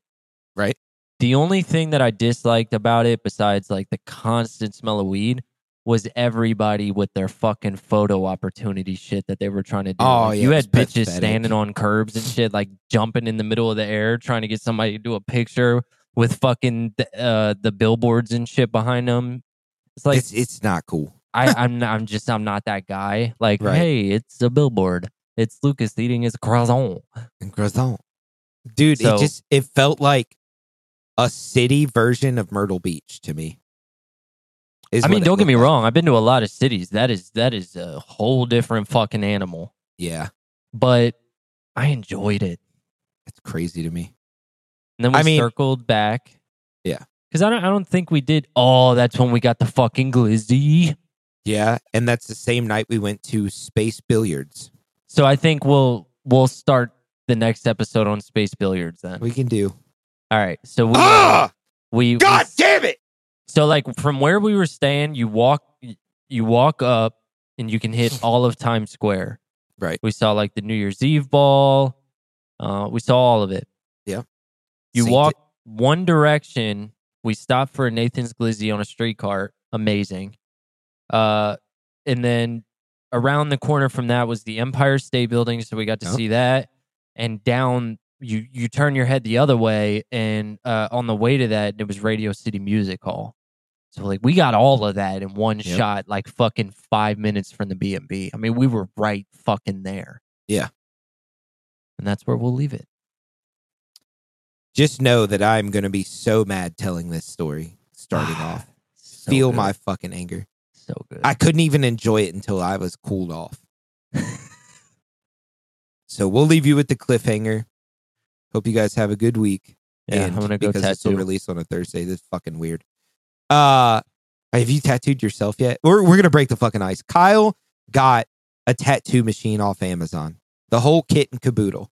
Right. The only thing that I disliked about it, besides like the constant smell of weed, was everybody with their fucking photo opportunity shit that they were trying to do. Oh, Like, yeah, you had bitches pathetic. standing on curbs and shit, like jumping in the middle of the air, trying to get somebody to do a picture with fucking uh, the billboards and shit behind them. It's like it's it's not cool. I, I'm I'm just I'm not that guy. Like, Right. hey, it's a billboard. It's Lucas eating his croissant. And croissant. dude. So- it just it felt like a city version of Myrtle Beach to me. I mean, don't get me like. wrong. I've been to a lot of cities. That is that is a whole different fucking animal. Yeah, But I enjoyed it. it's crazy to me. And then we I mean- circled back. Because I don't I don't think we did oh, that's when we got the fucking glizzy. Yeah, and that's the same night we went to Space Billiards. So I think we'll we'll start the next episode on space billiards then. We can do. All right. So we Ah, we, we God damn it! So like from where we were staying, you walk you walk up and you can hit (laughs) all of Times Square. Right. We saw like the New Year's Eve ball. Uh, we saw all of it. Yeah. You Saint- walk one direction. We stopped for a Nathan's Glizzy on a street cart. Amazing. Uh, and then around the corner from that was the Empire State Building, so we got to Yep. see that. And down, you you turn your head the other way, and uh, on the way to that, it was Radio City Music Hall. So like we got all of that in one Yep. shot, like fucking five minutes from the B and B. I mean, we were right fucking there. Yeah. and that's where we'll leave it. Just know that I'm going to be so mad telling this story starting off. So Feel good. my fucking anger. so good. I couldn't even enjoy it until I was cooled off. (laughs) So we'll leave you with the cliffhanger. Hope you guys have a good week. yeah, And I'm gonna go because this will tattoo. release on a Thursday. This is fucking weird. Uh, have you tattooed yourself yet? We're we're gonna break the fucking ice. Kyle got a tattoo machine off Amazon. The whole kit and caboodle.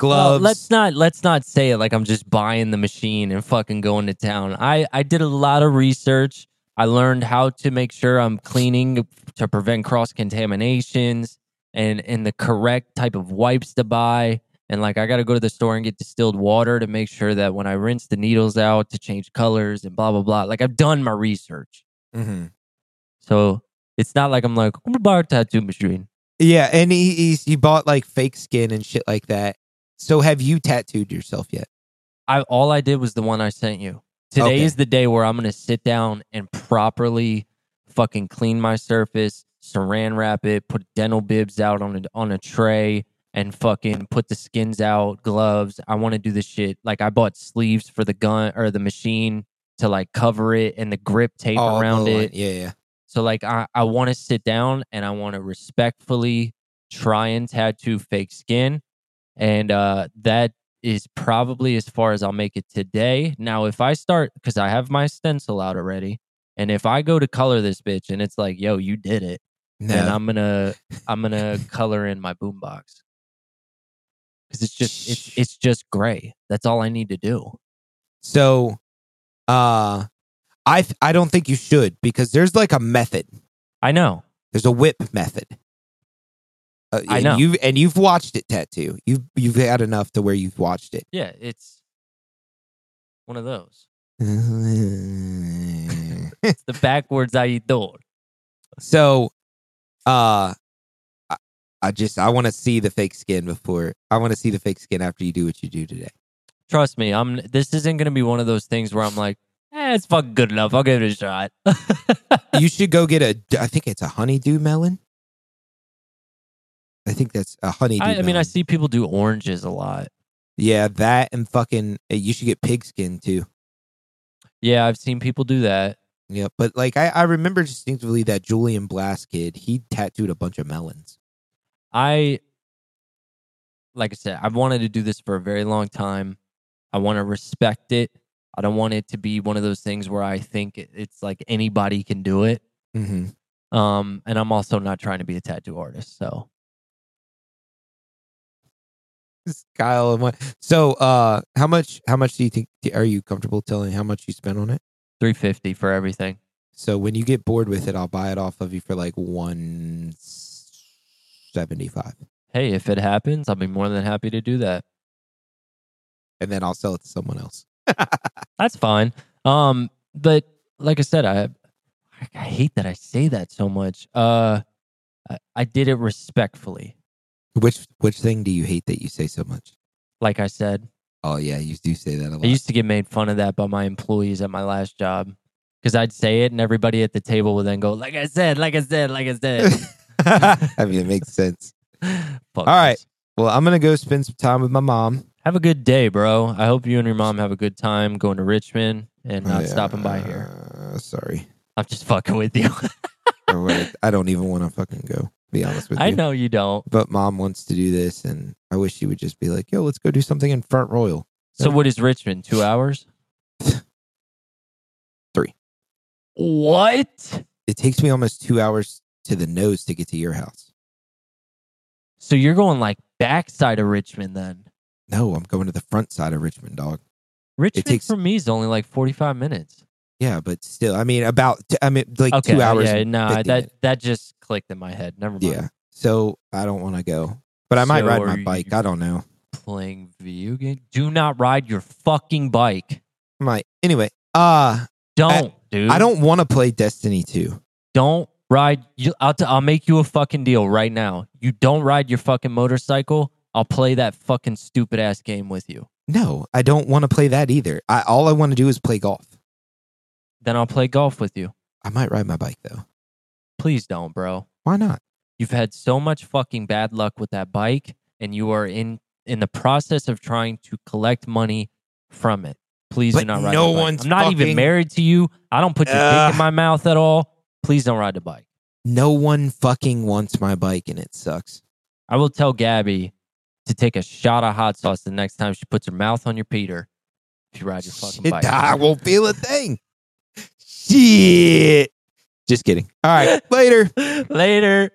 Well, Gloves. let's not let's not say it like I'm just buying the machine and fucking going to town. I I did a lot of research. I learned how to make sure I'm cleaning to prevent cross contaminations and and the correct type of wipes to buy. And like I got to go to the store and get distilled water to make sure that when I rinse the needles out to change colors and blah blah blah. Like I've done my research. Mhm. So it's not like I'm like I'm gonna buy a tattoo machine. Yeah, and he he's, he bought like fake skin and shit like that. So have you tattooed yourself yet? I all I did was the one I sent you. Today Okay. is the day where I'm gonna sit down and properly fucking clean my surface, saran wrap it, put dental bibs out on a on a tray, and fucking put the skins out, gloves. I want to do this shit. Like I bought sleeves for the gun or the machine to like cover it and the grip tape All around the- it. Yeah, yeah. So like I, I want to sit down and I want to respectfully try and tattoo fake skin. And uh that is probably as far as I'll make it today. Now if I start cuz I have my stencil out already and if I go to color this bitch and it's like, "Yo, you did it." Then I'm going to I'm to color in my boombox. Cuz it's just it's it's just gray. That's all I need to do. So, uh, I th- I don't think you should because there's like a method. I know. There's a whip method. Uh, I and know. You've and you've watched it tattoo. You've you've had enough to where you've watched it. Yeah, it's one of those. It's the backwards I Aidor. so, uh, I, I just I want to see the fake skin before I want to see the fake skin after you do what you do today. Trust me, I'm. This isn't going to be one of those things where I'm like, eh, it's fucking good enough. I'll give it a shot. (laughs) you should go get a. I think it's a honeydew melon. I think that's a honeydew. I, I mean, I see people do oranges a lot. Yeah, that and fucking. uh, You should get pigskin too. Yeah, I've seen people do that. Yeah, but like I, I remember distinctively that Julian Blast kid. He tattooed a bunch of melons. I, like I said, I've wanted to do this for a very long time. I want to respect it. I don't want it to be one of those things where I think it's like anybody can do it. Mm-hmm. Um, and I'm also not trying to be a tattoo artist. So Kyle and what? So, uh, how much? How much do you think? Are you comfortable telling how much you spent on it? 350 for everything. So when you get bored with it, I'll buy it off of you for like one seventy five, Hey, if it happens, I'll be more than happy to do that. and then I'll sell it to someone else. (laughs) That's fine. Um, but like I said, I I hate that I say that so much. Uh, I, I did it respectfully. Which which thing do you hate that you say so much? Like I said, Oh yeah, you do say that a lot. I used to get made fun of that by my employees at my last job because I'd say it and everybody at the table would then go, "Like I said, like I said, like I said." (laughs) I mean, it makes sense. (laughs) Fuck All right. Well, I'm gonna go spend some time with my mom. Have a good day, bro. I hope you and your mom have a good time going to Richmond and not Yeah, stopping by here. uh, sorry. I'm just fucking with you. I don't even want to fucking go. Be honest with you. I know you don't. But mom wants to do this, and I wish she would just be like, "Yo, let's go do something in Front Royal." So what is Richmond? Two hours? (laughs) Three. What? It takes me almost two hours to the nose to get to your house. So you're going like backside of Richmond then? No, I'm going to the front side of Richmond, dog. Richmond takes- for me is only like 45 minutes. Yeah, but still, I mean, about t- I mean, like Okay, two hours. yeah, no, 50 that minutes. that just clicked in my head. Never mind. yeah. So I don't want to go, but I might So ride my bike. I don't know. Playing video game. Do not ride your fucking bike. I might anyway. Uh Don't, dude. I don't want to play Destiny 2. Don't ride. You, I'll, t- I'll make you a fucking deal right now. You don't ride your fucking motorcycle. I'll play that fucking stupid ass game with you. No, I don't want to play that either. I all I want to do is play golf. Then I'll play golf with you. I might ride my bike though. Please don't, bro. Why not? You've had so much fucking bad luck with that bike, and you are in in the process of trying to collect money from it. Please But do not ride. no the bike. one's I'm not even fucking- married to you. I don't put your dick Ugh. in my mouth at all. Please don't ride the bike. No one fucking wants my bike and it sucks. I will tell Gabby to take a shot of hot sauce the next time she puts her mouth on your Peter. If you ride your fucking bike. I won't feel a thing. Shit. Just kidding. All right, (laughs) later. Later.